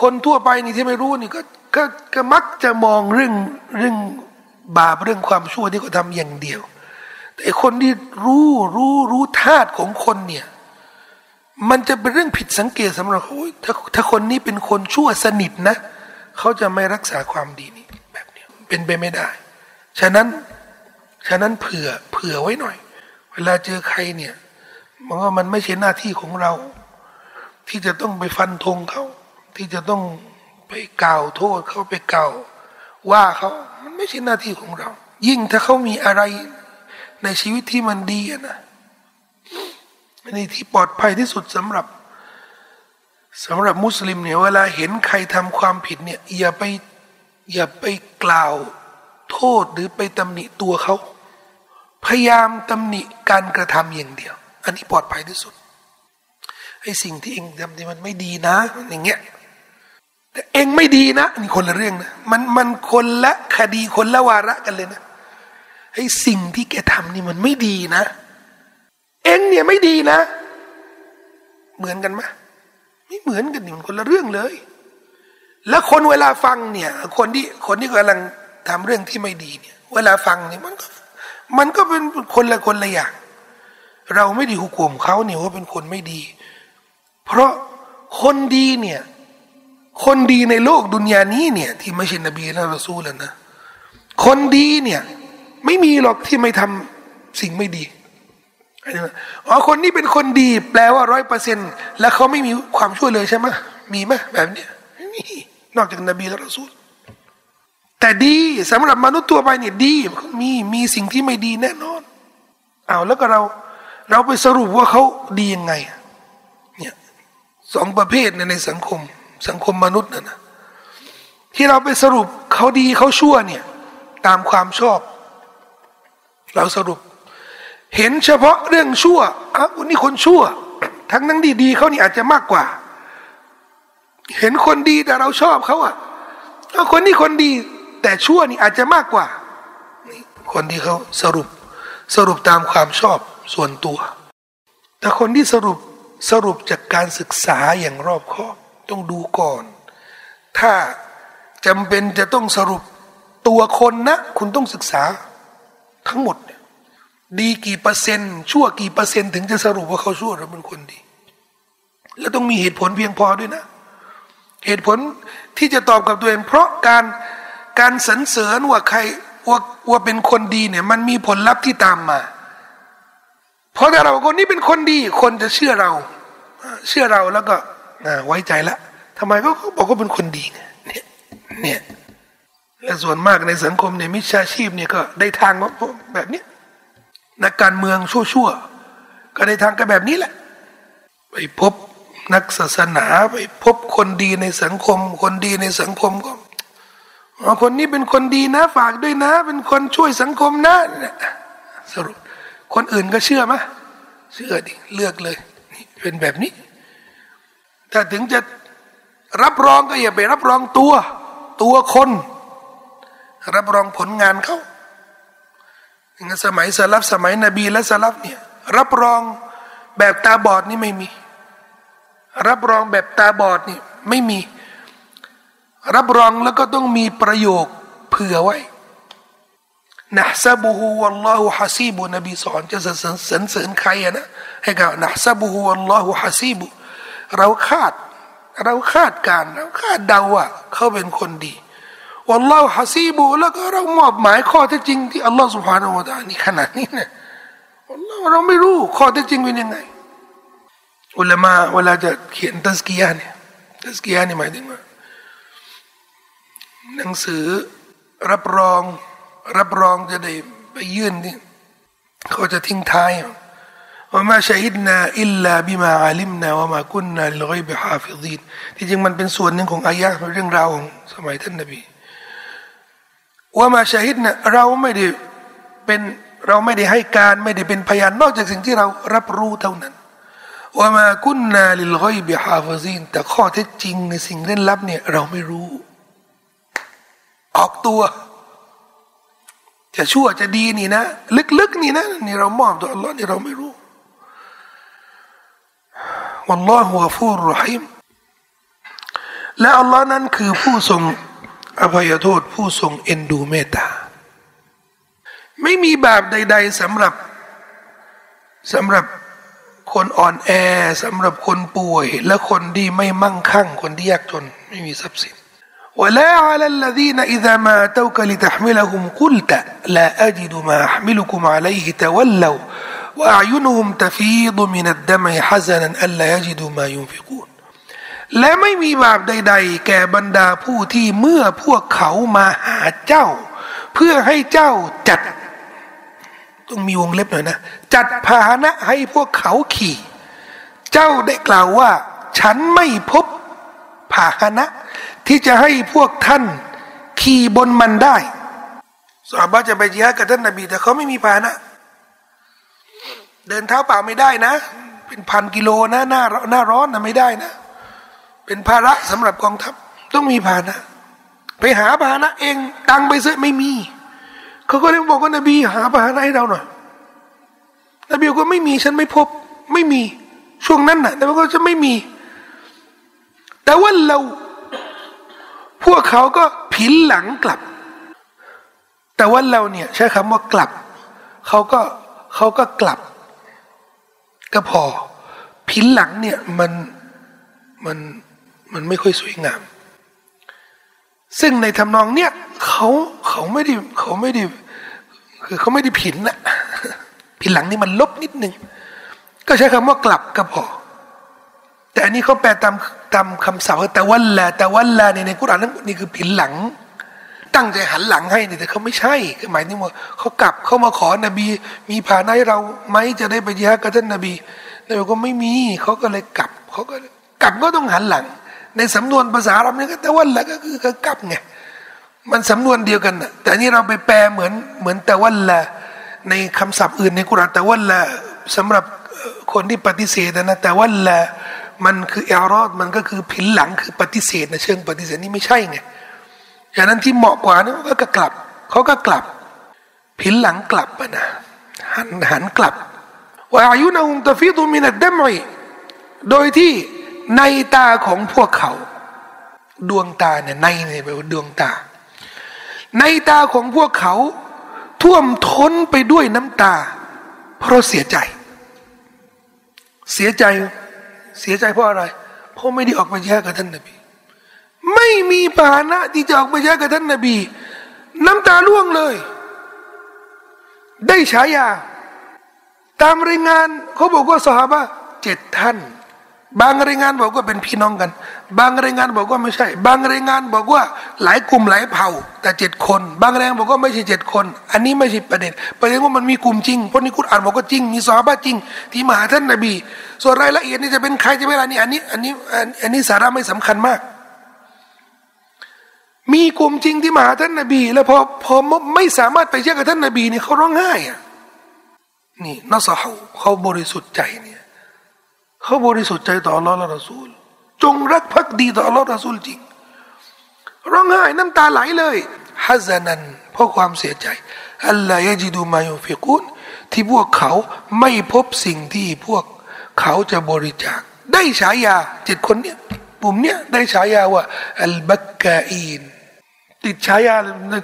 คนทั่วไปนี่ที่ไม่รู้นี่ก็ก็ก็มักจะมองเรื่องเรื่องบาปเรื่องความชั่วที่เขาทาอย่างเดียว แต่คนที่รู้รู้รู้ธาตุของคนเนี่ย มันจะเป็นเรื่องผิดสังเกตสำหรับเขาถ้าถ้าคนนี้เป็นคนชั่วสนิทนะ เขาจะไม่รักษาความดีนี้แบบนี้เป็นไปไม่ได้ ฉะนั้นฉะนั้นเผื่อเผื่อไว้หน่อย เวลาเจอใครเนี่ยมันว่ามันไม่ใช่หน้าที่ของเรา ที่จะต้องไปฟันธงเขา ที่จะต้องไปกล่าวโทษเขาไปกล่าวว่าเขามันไม่ใช่หน้าที่ของเรา ยิ่งถ้าเขามีอะไรในชีวิตที่มันดีนะ นี่ที่ปลอดภัยที่สุดสำหรับสำหรับมุสลิมเนี่ยเวลาเห็นใครทำความผิดเนี่ยอย่าไปอย่าไปกล่าวโทษหรือไปตำหนิตัวเขา พยายามตำหนิการกระทำอย่างเดียว อันนี้ปลอดภัยที่สุดไอ้สิ่งที่เองทำที่มันไม่ดีนะอย่างเงี้ยแต่เองไม่ดีนะนี่คนละเรื่องนะมันมันคนละคดีคนละวาระกันเลยนะไอ้สิ่งที่แกทำนี่มันไม่ดีนะ เองเนี่ยไม่ดีนะ เหมือนกันไหมไม่เหมือนกันนี่มันคนละเรื่องเลย แล้วคนเวลาฟังเนี่ย คนที่คนที่กำลังทำเรื่องที่ไม่ดีเนี่ย เวลาฟังเนี่ยมันก็มันก็เป็นคนละคนละอย่าง เราไม่ดีหุกมเขาเนี่ยว่าเป็นคนไม่ดี เพราะคนดีเนี่ย คนดีในโลกดุนยานี้เนี่ย ที่ไม่ใช่นบีและรอซูลแล้วนะ คนดีเนี่ย ไม่มีหรอกที่ไม่ทำสิ่งไม่ดี อ๋อคนนี้เป็นคนดี แปลว่าร้อยเปอร์เซ็นแล้วเขาไม่มีความช่วยเลยใช่ไหมมีไหมแบบเนี้ยมีนอกจากนบีและรอซูลแต่ดีสำหรับมนุษย์ตัวไปเนี่ยดีมีมีสิ่งที่ไม่ดีแน่นอนเอาแล้วก็เราเราไปสรุปว่าเขาดียังไงเนี่ยสองประเภทในในสังคม สังคมมนุษย์นะนะที่เราไปสรุปเขาดีเขาชั่วเนี่ย ตามความชอบ เราสรุป เห็นเฉพาะเรื่องชั่วอ้าวนี่คนชั่ว ทั้งนั้นดีๆเขานี่อาจจะมากกว่า เห็นคนดีแต่เราชอบเขาอะเอาคนนี้คนดี แต่ชั่วนี่อาจจะมากกว่าคนที่เขาสรุปสรุปตามความชอบส่วนตัว แต่คนที่สรุปสรุปจากการศึกษาอย่างรอบคอบต้องดูก่อน ถ้าจำเป็นจะต้องสรุปตัวคนนะ คุณต้องศึกษาทั้งหมด ดีกี่เปอร์เซ็นต์ชั่วกี่เปอร์เซ็นต์ถึงจะสรุปว่าเขาชั่วหรือเป็นคนดี แล้วต้องมีเหตุผลเพียงพอด้วยนะ เหตุผลที่จะตอบกับตัวเอง เพราะการการสรรเสริญว่าใครว่าว่าเป็นคนดีเนี่ยมันมีผลลัพธ์ที่ตามมา เพราะถ้าเราคนนี้เป็นคนดี คนจะเชื่อเรา เชื่อเราแล้วก็ไว้ใจละทำไมก็บอกว่าเป็นคนดีเนี่ยเนี่ยและส่วนมากในสังคมเนี่ยมิจฉาชีพเนี่ยก็ได้ทางแบบนี้ นักการเมืองชั่วๆก็ในทางกันแบบนี้แหละ ไปพบนักศาสนาไปพบคนดีในสังคม คนดีในสังคมก็คนนี้เป็นคนดีนะฝากด้วยนะ เป็นคนช่วยสังคมนะสรุปคนอื่นก็เชื่อไหมเชื่อดิเลือกเลยเป็นแบบนี้ ถ้าถึงจะรับรองก็อย่าไปรับรองตัว ตัวคน รับรองผลงานเขา ในสมัยสลับสมัยนบีและสลับเนี่ยรับรองแบบตาบอดนี่ไม่มี รับรองแบบตาบอดนี่ไม่มี รับรองแล้วก็ต้องมีประโยคเผื่อไว้นะซาบูฮุวัลลอฮุฮะซีบุนบีสอนจะสรรเสริญใครนะให้กับนะซาบูฮุวัลลอฮุฮะซีบุเราคาด เราคาดการเราคาดเดาว่าเขาเป็นคนดี วัลลอฮฺฮัซีบูแล้วก็เรามอบหมายข้อเท็จจริงที่อัลลอฮฺสุบฮานาอัลลอฮนี่ขนาดนี้เนี่ยเราไม่รู้ข้อเท็จจริงเป็นยังไง อุลามะเวลาจะเขียนตัสกียาเนี่ยตัสกียานี่หมายถึงว่าหนังสือรับรองรับรองจะได้ไปยื่นนี่เขาจะทิ้งท้ายว่ามาชฮิดนาอิลลาบิมาอาลิมนาว่ามากุนนาลอยบิฮาฟิดีนที่จริงมันเป็นส่วนหนึ่งของอายะเรื่องราวของสมัยท่านนบี ว่ามาชาฮิดเนะเราไม่ได้เป็นเราไม่ได้ให้การไม่ได้เป็นพยานนอกจากสิ่งที่เรารับรู้เท่านั้นว่ามากุนนาลิลกอยบิฮาฟซินแต่ข้อเท็จจริงในสิ่งเล่นลับเนี่ยเราไม่รู้ ออกตัว จะชั่วจะดีนี่นะ ลึกๆนี่นะนี่เรามอบต่ออัลลอฮ์นี่เราไม่รู้วัลลอฮฺวะฟูรรหิมและอัลลอฮ์นั้นคือผู้ทรง อภัยโทษ ผู้ทรงเอ็นดูเมตตา ไม่มีบาปใด ๆสำหรับสำหรับคนอ่อนแอสำหรับคนป่วย และคนที่ไม่มั่งคั่ง คนที่ยากจน ไม่มีทรัพย์สิน ولا على الذين إذا ما أتوك لتحملهم قلت لا أجد ما أحملكم عليه تولوا وأعينهم تفيض من الدمع حزنا ألا يجدوا ما ينفقون และไม่มีบาปใด ๆ แก่บรรดาผู้ที่เมื่อพวกเขามาหาเจ้า เพื่อให้เจ้าจัด ต้องมีวงเล็บหน่อยนะ จัดพาหนะให้พวกเขาขี่ เจ้าได้กล่าวว่า ฉันไม่พบพาหนะ ที่จะให้พวกท่านขี่บนมันได้สาบาจะไปจีฮกับท่านนบีแต่เขาไม่มีพาหนะ เดินเท้าเปล่าไม่ได้นะ เป็นพันกิโลนะหน้าหน้าร้อนนะไม่ได้นะ เป็นภาระสำหรับกองทัพต้องมีพาหนะ ไปหาพาหนะเองตังไปซื้อไม่มีเขาก็เลยบอกว่านบีหาพาหนะให้เราหน่อยนบีก็ไม่มีฉันไม่พบ ไม่มีช่วงนั้นน่ะนบีก็จะไม่มี แต่ว่าเรา พวกเขาก็ผินหลังกลับ แต่ว่าเราเนี่ย ใช้คำว่ากลับเขาก็เขาก็กลับ ก็พอผินหลังเนี่ยมันมัน มันไม่ค่อยสวยงาม ซึ่งในทำนองเนี้ยเขาเขาไม่ได้เขาไม่ได้คือเขาไม่ได้ผินนะผินหลังนี่มันลบนิดนึง ก็ใช้คำว่ากลับก็พอแต่อันนี้เขาแปลตามตามคำสาวแต่วันละแต่วันละในในกุรานนั้นนี่คือผินหลัง ตั้งใจหันหลังให้แต่เขาไม่ใช่คือหมายถึงว่าเขากลับเขามาขอนบี มีผ่านให้เราไหมจะได้ไปยิฮกับท่านนบีนบีก็ไม่มีเขาก็เลยกลับเขาก็กลับก็ต้องหันหลัง ในสำนวนภาษาเราเนี่ยก็แต่วันละก็คือก็กลับไงมันสำนวนเดียวกันนะแต่นี่เราไปแปลเหมือนเหมือนแต่วันละในคำศัพท์อื่นในกุรานแต่วันละสำหรับคนที่ปฏิเสธนะแต่วันละมันคือเอรอดมันก็คือผินหลังคือปฏิเสธนะเชิงปฏิเสธนี่ไม่ใช่ไงอย่างนั้นที่เหมาะกว่านี่ก็กลับเขาก็กลับ ผินหลังกลับนะหันหันกลับว่าอายุนาอุงตฟิดุมินัดเดมอยโดยที่ ในตาของพวกเขา ดวงตาเนี่ยในเนี่ยแปลว่าดวงตา ในตาของพวกเขา ท่วมท้นไปด้วยน้ำตา เพราะเสียใจ เสียใจเสียใจเพราะอะไร เพราะไม่ได้ออกไปแยกกับท่านนบี ไม่มีปานะที่จะออกไปแยกกับท่านนบี น้ำตาล่วงเลย ได้ฉายา ตามรายงานเขาบอกว่าสหายเจ็ดท่าน บางรายงานบอกว่าเป็นพี่น้องกัน บางรายงานบอกว่าไม่ใช่ บางรายงานบอกว่าหลายกลุ่มหลายเผ่า แต่เจ็ดคน บางรายงานบอกว่าไม่ใช่เจ็ดคน อันนี้ไม่ใช่ประเด็น ประเด็นว่ามันมีกลุ่มจริงเพราะนี่คุณอ่านบอกว่าจริง มีซอบ้าจริง ที่มาหาท่านนบี ส่วนรายละเอียดนี่จะเป็นใครจะเป็นอะไรนี่อันนี้อันนี้อันนี้สาระไม่สำคัญมาก มีกลุ่มจริงที่มาหาท่านนบี แล้วพอพอไม่สามารถไปเชื่อกับท่านนบีนี่เขาร้องไห้อะนี่นัสเขาเขาบริสุทธิ์ใจนี่ เขาบริสุทธิ์ใจต่อ Allah และ Rasul จงรักภักดีต่อ Allah และ Rasul จริง ร้องไห้น้ำตาไหลเลยฮัซนันเพราะความเสียใจอัลลอฮฺยจิดูมายุฟิกุนที่พวกเขาไม่พบสิ่งที่พวกเขาจะบริจาค ได้ฉายาเจ็ดคนเนี่ยปุ่มเนี่ยได้ฉายาว่าอัลบักกาอีนติดฉายา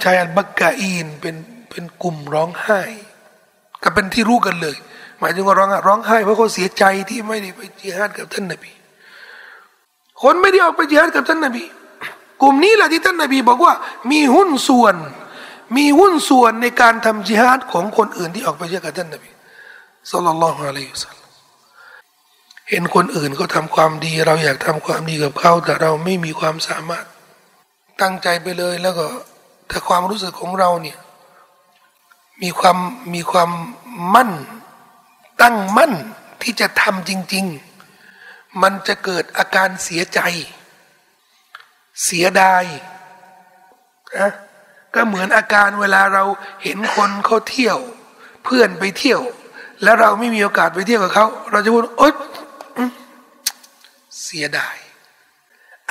ฉายาอัลบักกาอีนเป็นเป็นกลุ่มร้องไห้ ก็เป็นที่รู้กันเลย หมายถึงว่าร้องร้องไห้เพราะเขาเสียใจที่ไม่ได้ไปจิฮาดกับท่านนบีคนไม่ได้ออกไปจิฮาดกับท่านนบี กลุ่มนี้แหละที่ท่านนบีบอกว่า มีหุ้นส่วน มีหุ้นส่วนในการทำจิฮาดของคนอื่นที่ออกไปเชื่อกับท่านนบีสุลต่านละฮ์อะลัยฮิสซาลเห็นคนอื่นเขาทาความดี เราอยากทำความดีกับเขาแต่เราไม่มีความสามารถตั้งใจไปเลยแล้วก็แต่ความรู้สึกของเราเนี่ยมีความมีความมั่น ตั้งมั่นที่จะทำจริง ๆ มันจะเกิดอาการเสียใจ เสียดายนะก็เหมือนอาการเวลาเราเห็นคนเขาเที่ยว เพื่อนไปเที่ยว แล้วเราไม่มีโอกาสไปเที่ยวกับเขาเราจะพูดอ๊ยเสียดาย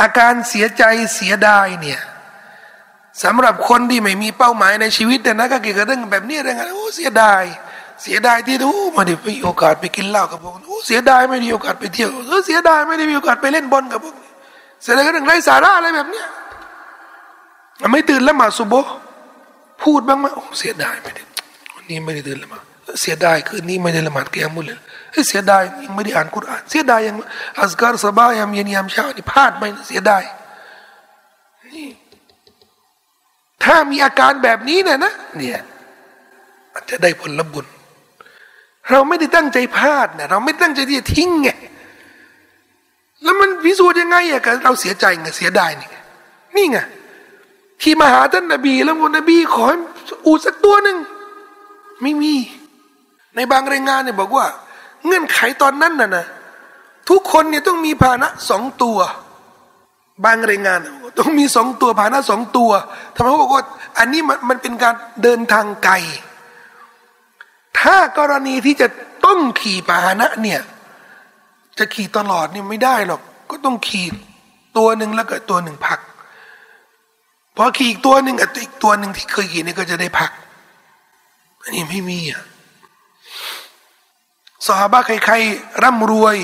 อาการเสียใจเสียดายเนี่ยสำหรับคนที่ไม่มีเป้าหมายในชีวิตแต่นะก็เกี่ยวกับเรื่องแบบนี้เรื่องอะไรโอ้เสียดาย เสียดายที่ทูไม่ได้มีโอกาสไปกินเหล้ากับพวกโอ้เสียดายไม่ได้มีโอกาสไปเที่ยวเออเสียดายไม่ได้มีโอกาสไปเล่นบอลกับพวกนี้เสียดายเรื่องไร้สาระอะไรแบบเนี้ยไม่ตื่นละหมาดซุโบพูดบ้างไหมเสียดายไม่ได้วันนี้ไม่ได้ตื่นละหมาดเสียดายคืนนี้ไม่ได้ละหมาดเกียรมุลเลยเสียดายยังไม่ได้อ่านกุรอานเสียดายยังอัสการสบายยามเย็นยามเช้านี่พลาดไปเสียดายนี่ถ้ามีอาการแบบนี้เนะนะเนี่ยอาจจะได้ผลบุญ เราไม่ได้ตั้งใจพลาดนะเราไม่ตั้งใจที่จะทิ้งไงแล้วมันพิสูจน์ยังไงอะกันเราเสียใจไงเสียดายนี่ไงนี่ไงที่มาหาท่านนบีแล้วนบีขอให้อูสักตัวหนึ่งไม่มี ในบางรายงานเนี่ยบอกว่า เงื่อนไขตอนนั้นน่ะนะทุกคนเนี่ยต้องมีภาณะสองตัว บางรายงาน ต้องมีสองตัวภาณะสองตัวทำไมเขาบอกว่า อันนี้มันมันเป็นการเดินทางไกล ถ้ากรณีที่จะต้องขี่พาหนะเนี่ย จะขี่ตลอดนี่ไม่ได้หรอก ก็ต้องขี่ตัวหนึ่งแล้วก็ตัวหนึ่งพักพอขี่อีกตัวหนึ่งกับอีกตัวหนึ่งที่เคยขี่นี่ก็จะได้พักอันนี้ไม่มีอะสหาใครๆร่ำรวย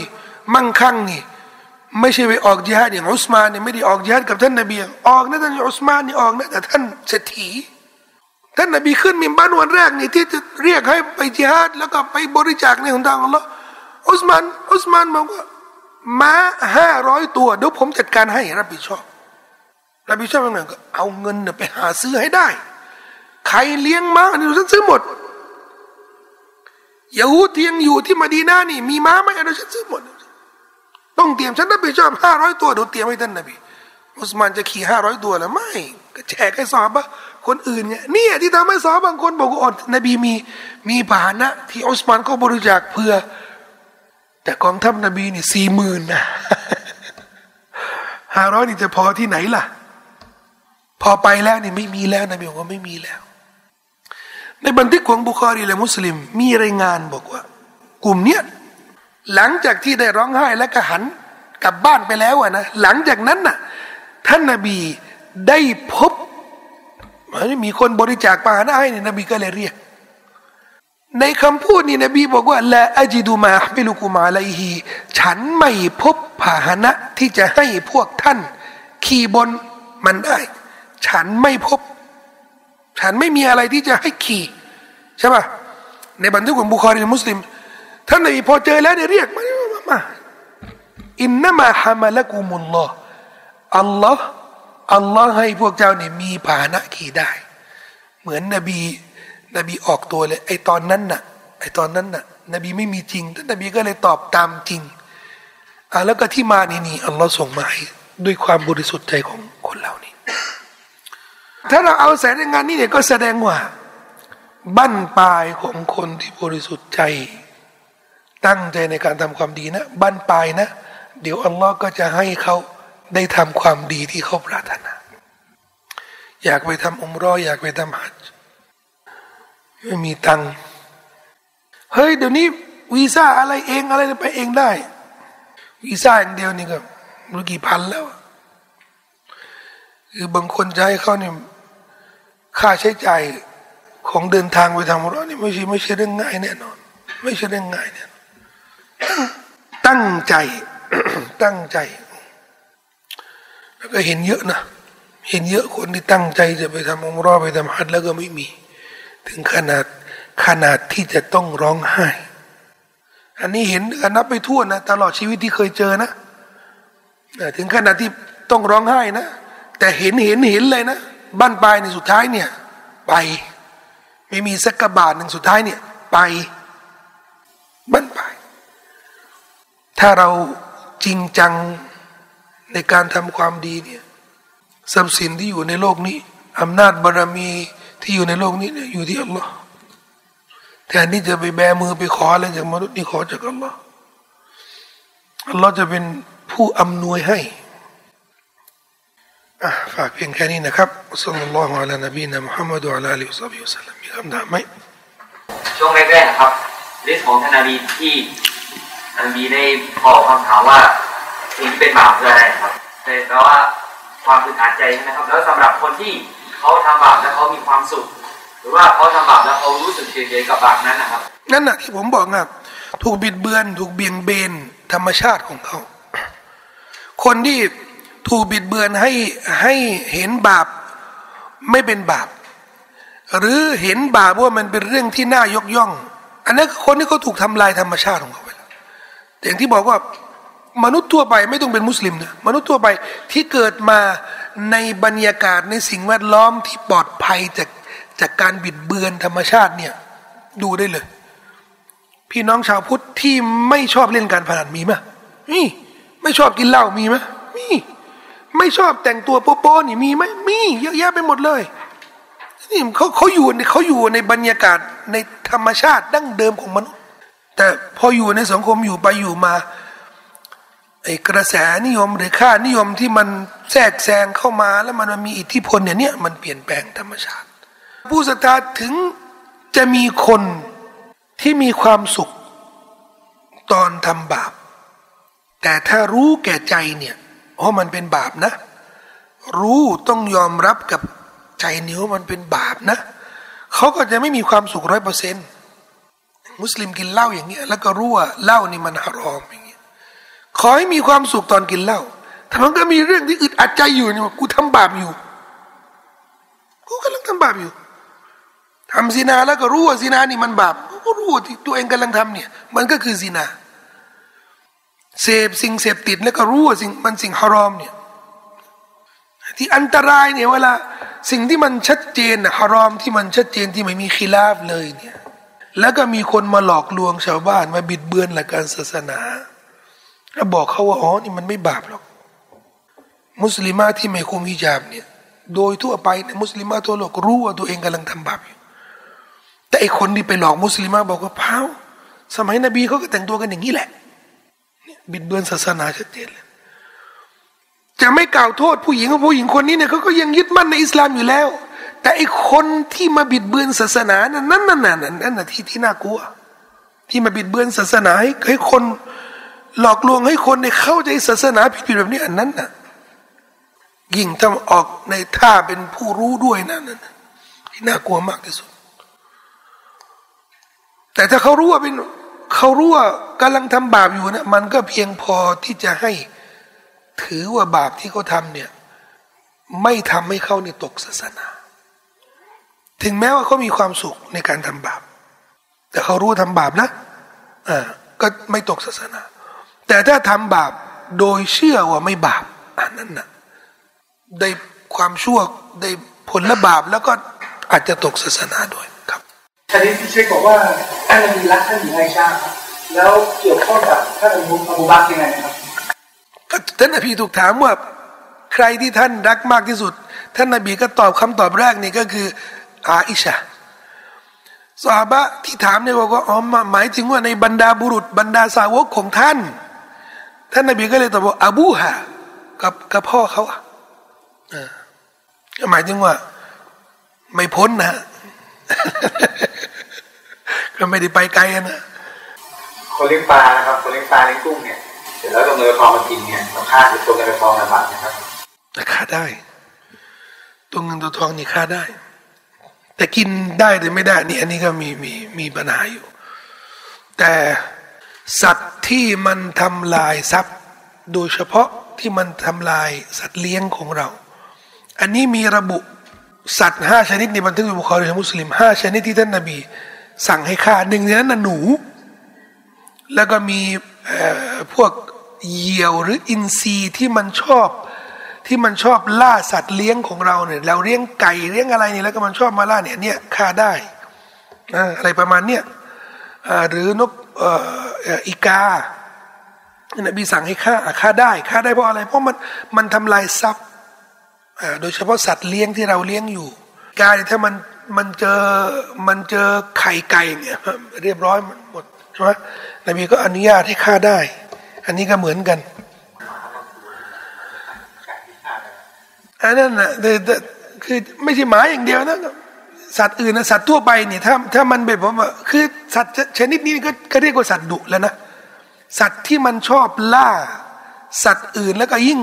มั่งคั่งนี่ ไม่ใช่ไปออกจิฮาดอย่างอุสมานเนี่ยไม่ได้ออกจิฮาดกับท่านนบีออกนะท่านอุสมานนี่ออกนะแต่ท่านเศรษฐี ท่านนบีขึ้นมิมบ้านวันแรกนี่ที่จะเรียกให้ไปจิฮาดแล้วก็ไปบริจาคในหนทางอัลลอฮ์อุสมานอุสมานบอกว่าม้าห้าร้อยตัวเดี๋ยวผมจัดการให้รับผิดชอบรับผิดชอบยังไงก็เอาเงินไปหาซื้อให้ได้ ใครเลี้ยงม้าอันนี้ฉันซื้อหมดยาฮูที่ยังอยู่ที่มาดีนานี่ มีม้าไหมอันนี้ฉันซื้อหมด ต้องเตรียมฉันรับผิดชอบห้าร้อยตัวเดี๋ยวเตรียมให้ท่านนบีอุสมานจะขี่ห้าร้อยตัวแล้วไม่ ก็แจกให้สอบะคนอื่นเนี่ยนี่ที่ทำให้สอบบางคนบอกว่าอนนบีมีมีผานะ ที่อุสมานก็บริจาคเพื่อ แต่กองทัพนบีนี่สี่หมื่นนะห้าร้อยนี่จะพอที่ไหนล่ะ พอไปแล้วนี่ไม่มีแล้วนบีบอกว่าไม่มีแล้ว ในบันทึกของบุคอรีและมุสลิม มีรายงานบอกว่า กลุ่มเนี้ยหลังจากที่ได้ร้องไห้และกระหันกลับบ้านไปแล้วอะนะหลังจากนั้นน่ะ ท่านนาบี ได้พบมันมีคนบริจาคปาหนะให้เนี่ยนบีก็เลยเรียกในคำพูดนี่นบีบอกว่าละอจิดูมาไม่ลูกุมาลยฮีฉันไม่พบพาหนะที่จะให้พวกท่าน ขี่บนมันได้ ฉันไม่พบ ฉันไม่มีอะไรที่จะให้ขี่ใช่ป่ะในบันทึกของบุคอรีมุสลิม ท่านนบีพอเจอแล้วเนี่ยเรียกมามาอินนามาฮามาละกุมุลลอฮ์อัลลอฮ์ อัลลอฮ์ให้พวกเจ้าเนี่ยมีภาณะขี่ได้ เหมือนนบี นบีออกตัวเลย ไอตอนนั้นน่ะ ไอตอนนั้นน่ะ นบีไม่มีจริงท่านนบีก็เลยตอบตามจริงอะแล้วก็ที่มานี่นี่อัลลอฮ์ส่งมาให้ด้วยความบริสุทธิ์ใจของคนเหล่านี้ ถ้าเราเอาแสดงงานนี้เนี่ยก็แสดงว่า บั้นปลายของคนที่บริสุทธิ์ใจ ตั้งใจในการทำความดีนะ บั้นปลายนะ เดี๋ยวอัลลอฮ์ก็จะให้เขา ได้ทำความดีที่เขาปรารถนา อยากไปทำอุมรออยากไปทำฮัจไม่มีตังค์เฮ้ยเดี๋ยวนี้วีซ่าอะไรเองอะไรไปเองได้ วีซ่าอย่างเดียวนี่ก็รู้กี่พันแล้วคือบางคนจะให้เขาเนี่ยค่าใช้จ่ายของเดินทางไปทำอุมรอนี่ไม่ใช่ไม่ใช่เรื่องง่ายแน่นอน ไม่ใช่เรื่องง่ายเนี่ยตั้งใจตั้งใจ แล้วก็เห็นเยอะนะเห็นเยอะคนที่ตั้งใจจะไปทำองค์รอไปทำฮัทแล้วก็ไม่มี ถึงขนาดขนาดที่จะต้องร้องไห้ อันนี้เห็นกันนับไปทั่วนะตลอดชีวิตที่เคยเจอนะถึงขนาดที่ต้องร้องไห้นะ แต่เห็นเห็นเห็นเลยนะบ้านปลายในสุดท้ายเนี่ย ไป ไม่มีสักกระบาทหนึ่งสุดท้ายเนี่ย ไปบ้านปลายถ้าเราจริงจัง ในการทำความดีเนี่ยทรัพย์สินที่อยู่ในโลกนี้อำนาจบารมีที่อยู่ในโลกนี้เนี่ยอยู่ที่อัลลอฮ์แทนที่จะไปแบมือไปขออะไรจากมนุษย์นี่ขอจากอัลลอฮ์อัลลอฮ์จะเป็นผู้อำนวยให้อะฝากเพียงแค่นี้นะครับصلى الله على نبينا محمد وعلى آله وسلم มีคำถามไหมช่วงแรกๆนะครับลิสต์ของท่านนาบีที่นบีได้ตอบคำถามว่า สิ่งที่เป็นบาปคืออะไรครับแต่ว่าความอึดอัดใจใช่ไหมครับ แล้วสำหรับคนที่เขาทำบาปแล้วเขามีความสุข หรือว่าเขาทำบาปแล้วเขารู้สึกเฉยๆกับบาปนั้นนะครับ นั่นน่ะที่ผมบอกนะถูกบิดเบือน ถูกเบี่ยงเบนธรรมชาติของเขา คนที่ถูกบิดเบือนให้ให้เห็นบาปไม่เป็นบาป หรือเห็นบาปว่ามันเป็นเรื่องที่น่ายกย่อง อันนั้นคนที่เขาถูกทำลายธรรมชาติของเขาไปแล้วอย่างที่บอกว่า มนุษย์ทั่วไปไม่ต้องเป็นมุสลิมนะมนุษย์ทั่วไปที่เกิดมาในบรรยากาศในสิ่งแวดล้อมที่ปลอดภัยจากจากการบิดเบือนธรรมชาติเนี่ยดูได้เลย พี่น้องชาวพุทธที่ไม่ชอบเล่นการพนันมีไหมมีไม่ชอบกินเหล้ามีไหมมีไม่ชอบแต่งตัวโป๊ะๆนี่มีไหมมีเยอะแยะไปหมดเลยนี่เขาเขาอยู่เขาอยู่ในบรรยากาศในธรรมชาติดั้งเดิมของมนุษย์ แต่พออยู่ในสังคมอยู่ไปอยู่มา ไอ้กระแสนิยมหรือค่านิยมที่มันแทรกแซงเข้ามาแล้วมันมีอิทธิพลเนี่ยเนี่ยมันเปลี่ยนแปลงธรรมชาติ ผู้ศรัทธาถึงจะมีคนที่มีความสุขตอนทำบาป แต่ถ้ารู้แก่ใจเนี่ยเพราะมันเป็นบาปนะ รู้ต้องยอมรับกับใจนี่ว่ามันเป็นบาปนะเขาก็จะไม่มีความสุขร้อยเปอร์เซ็นต์มุสลิมกินเหล้าอย่างเงี้ยแล้วก็รู้ว่าเหล้านี่มันฮารอมอย่าง ขอให้มีความสุขตอนกินเหล้าแต่มันก็มีเรื่องที่อึดอัดใจอยู่เนี่ยกูทำบาปอยู่ กูกำลังทำบาปอยู่ทำซีนาแล้วก็รู้ว่าซีนานี่มันบาปก็รู้ว่าที่ตัวเองกำลังทำเนี่ย มันก็คือซีนาเสพสิ่งเสพติดแล้วก็รู้ว่าสิ่งมันสิ่งฮารอมเนี่ยที่อันตรายเนี่ยเวลาสิ่งที่มันชัดเจนนะฮารอมที่มันชัดเจนที่ไม่มีคีลาฟเลยเนี่ยแล้วก็มีคนมาหลอกลวงชาวบ้านมาบิดเบือนหลักการศาสนา แล้วบอกเขาว่าอ๋อนี่มันไม่บาปหรอก มุสลิมาที่ไม่คุมฮิญาบเนี่ย โดยทั่วไปเนี่ยมุสลิมาทั่วโลกรู้ว่าตัวเองกำลังทำบาปอยู่ แต่ไอคนที่ไปหลอกมุสลิมาบอกว่าเผาสมัยนบีเขาก็แต่งตัวกันอย่างนี้แหละบิดเบือนศาสนาชัดเจนเลยจะไม่กล่าวโทษผู้หญิงของผู้หญิงคนนี้เนี่ยเขาก็ยังยึดมั่นในอิสลามอยู่แล้ว แต่ไอคนที่มาบิดเบือนศาสนา นั้นนั่นนั่นนั่นนั่นที่ที่น่ากลัว ที่มาบิดเบือนศาสนาให้คน หลอกลวงให้คนในเข้าใจศาสนาผิดๆแบบนี้อันนั้นน่ะยิ่งถ้าออกในท่าเป็นผู้รู้ด้วยนั่นนั่นที่น่ากลัวมากที่สุด แต่ถ้าเขารู้ว่าเป็นเขารู้ว่ากำลังทำบาปอยู่นะมันก็เพียงพอที่จะให้ถือว่าบาปที่เขาทำเนี่ย ไม่ทำให้เขาเนี่ยตกศาสนา ถึงแม้ว่าเขามีความสุขในการทำบาป แต่เขารู้ทำบาปนะอ่าก็ไม่ตกศาสนา แต่ถ้าทำบาปโดยเชื่อว่าไม่บาปอันนั้นนะได้ความชั่วได้ผลละบาปแล้วก็อาจจะตกศาสนาด้วยครับท่านนี้ที่เชคบอกว่าท่านนบีรักท่านหญิงไอชาแล้วเกี่ยวข้องกับท่านอบูอบูบักยังไงครับท่านนบีถูกถามว่าใครที่ท่านรักมากที่สุด ท่านนบีก็ตอบคำตอบแรกนี่ก็คืออาอิชาสาบะที่ถามเนี่ยบอกว่าอ๋อหมายถึงว่าในบรรดาบุรุษบรรดาสาวกของท่าน ท่านนบีก็เลยตอบว่าอบูฮะกับกับพ่อเขาอะหมายถึงว่า ไม่พ้นนะ ก็ไม่ได้ไปไกลนะคนเลี้ยงปลานะครับคนเลี้ยงปลาเลี้ยงกุ้งเนี่ยเสร็จแล้วตัวเงินทองมากินเนี่ยเราฆ่าตัวเงินทองนะบาปนะครับฆ่าได้ ตัวเงินตัวทองนี่ฆ่าได้ แต่กินได้หรือไม่ได้นี่อันนี้ก็มีมีมีปัญหาอยู่ แต่ สัตว์ที่มันทำลายทรัพย์ โดยเฉพาะที่มันทำลายสัตว์เลี้ยงของเรา อันนี้มีระบุสัตว์ห้าชนิดในบันทึกบุคคลของมุสลิมห้าชนิดที่ท่านนาบี สั่งให้ฆ่าหนึ่งในนั้นน่ะหนู แล้วก็มีพวกเหยี่ยวหรืออินทรีที่มันชอบที่มันชอบล่าสัตว์เลี้ยงของเราเนี่ยเราเลี้ยงไก่เลี้ยงอะไรเนี่ยแล้วก็มันชอบมาล่าเนี่ยเนี่ยฆ่าได้อะไรประมาณเนี้ยหรือนก อีกานบีสั่งให้ฆ่าฆ่าได้ฆ่าได้เพราะอะไร เพราะมันมันทำลายทรัพย์โดยเฉพาะสัตว์เลี้ยงที่เราเลี้ยงอยู่กาถ้ามันมันเจอมันเจอไข่ไก่เนี่ยเรียบร้อยมันหมดใช่ไหมนบีก็อนุญาตให้ฆ่าได้ อันนี้ก็เหมือนกันอันนั้นนะคือไม่ใช่หมาอย่างเดียวนะ สัตว์อื่นนะสัตว์ทั่วไปเนี่ยถ้าถ้ามันแบบว่าคือสัตว์ชนิดนี้ก็ก็เรียกว่าสัตว์ดุแล้วนะสัตว์ที่มันชอบล่า สัตว์อื่นแล้วก็ยิ่ง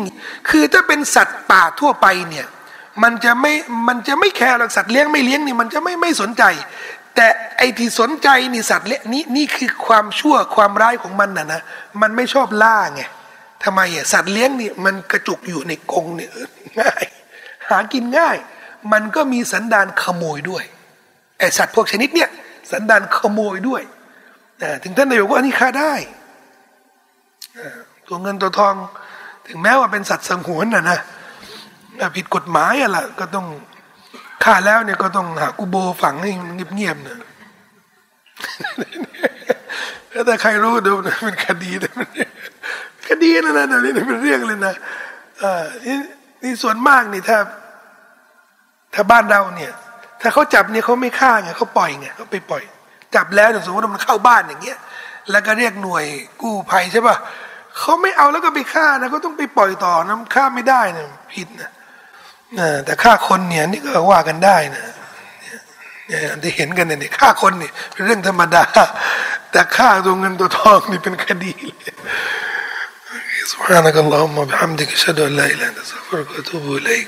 คือถ้าเป็นสัตว์ป่าทั่วไปเนี่ย มันจะไม่มันจะไม่แคร์หรอกสัตว์เลี้ยงไม่เลี้ยงนี่มันจะไม่ไม่สนใจ แต่ไอที่สนใจนี่สัตว์เลี้ยงนี่นี่คือความชั่วความร้ายของมันนะนะมันไม่ชอบล่าไงทำไมอะสัตว์เลี้ยงนี่มันกระจุกอยู่ในกรงเนี่ยง่าย หากินง่าย มันก็มีสันดานขโมยด้วยไอสัตว์พวกชนิดเนี่ยสันดานขโมยด้วยถึงท่านนายกว่านี่ฆ่าได้ตัวเงินตัวทอง ถึงแม้ว่าเป็นสัตว์สงวนนะนะผิดกฎหมายอะล่ะก็ต้องฆ่าแล้วเนี่ยก็ต้องหากูโบฝังให้มันเงียบๆนะแล้วแต่ใครรู้เดี๋ยวเป็นคดีนะคดีนะนะเดี๋ยวนี้เป็นเรื่องเลยนะอ่านี่นี่ส่วนมากนี่ถ้า ถ้าบ้านเราเนี่ย ถ้าเขาจับเนี่ยเขาไม่ฆ่าไงเขาปล่อยไงเขาไปปล่อย จับแล้วเนี่ยสมมติว่ามันเข้าบ้านอย่างเงี้ย แล้วก็เรียกหน่วยกู้ภัยใช่ป่ะเขาไม่เอาแล้วก็ไปฆ่านะเขาต้องไปปล่อยต่อนะฆ่าไม่ได้นะผิดนะนะแต่ฆ่าคนเนี่ยนี่ก็ว่ากันได้นะเนี่ยที่เห็นกันเนี่ยฆ่าคนเนี่ยเป็นเรื่องธรรมดา แต่ฆ่าตัวเงินตัวทองนี่เป็นคดีเลย سبحانك اللهم وبحمدك اشهد ان لا اله الا انت استغفرك واتوب اليك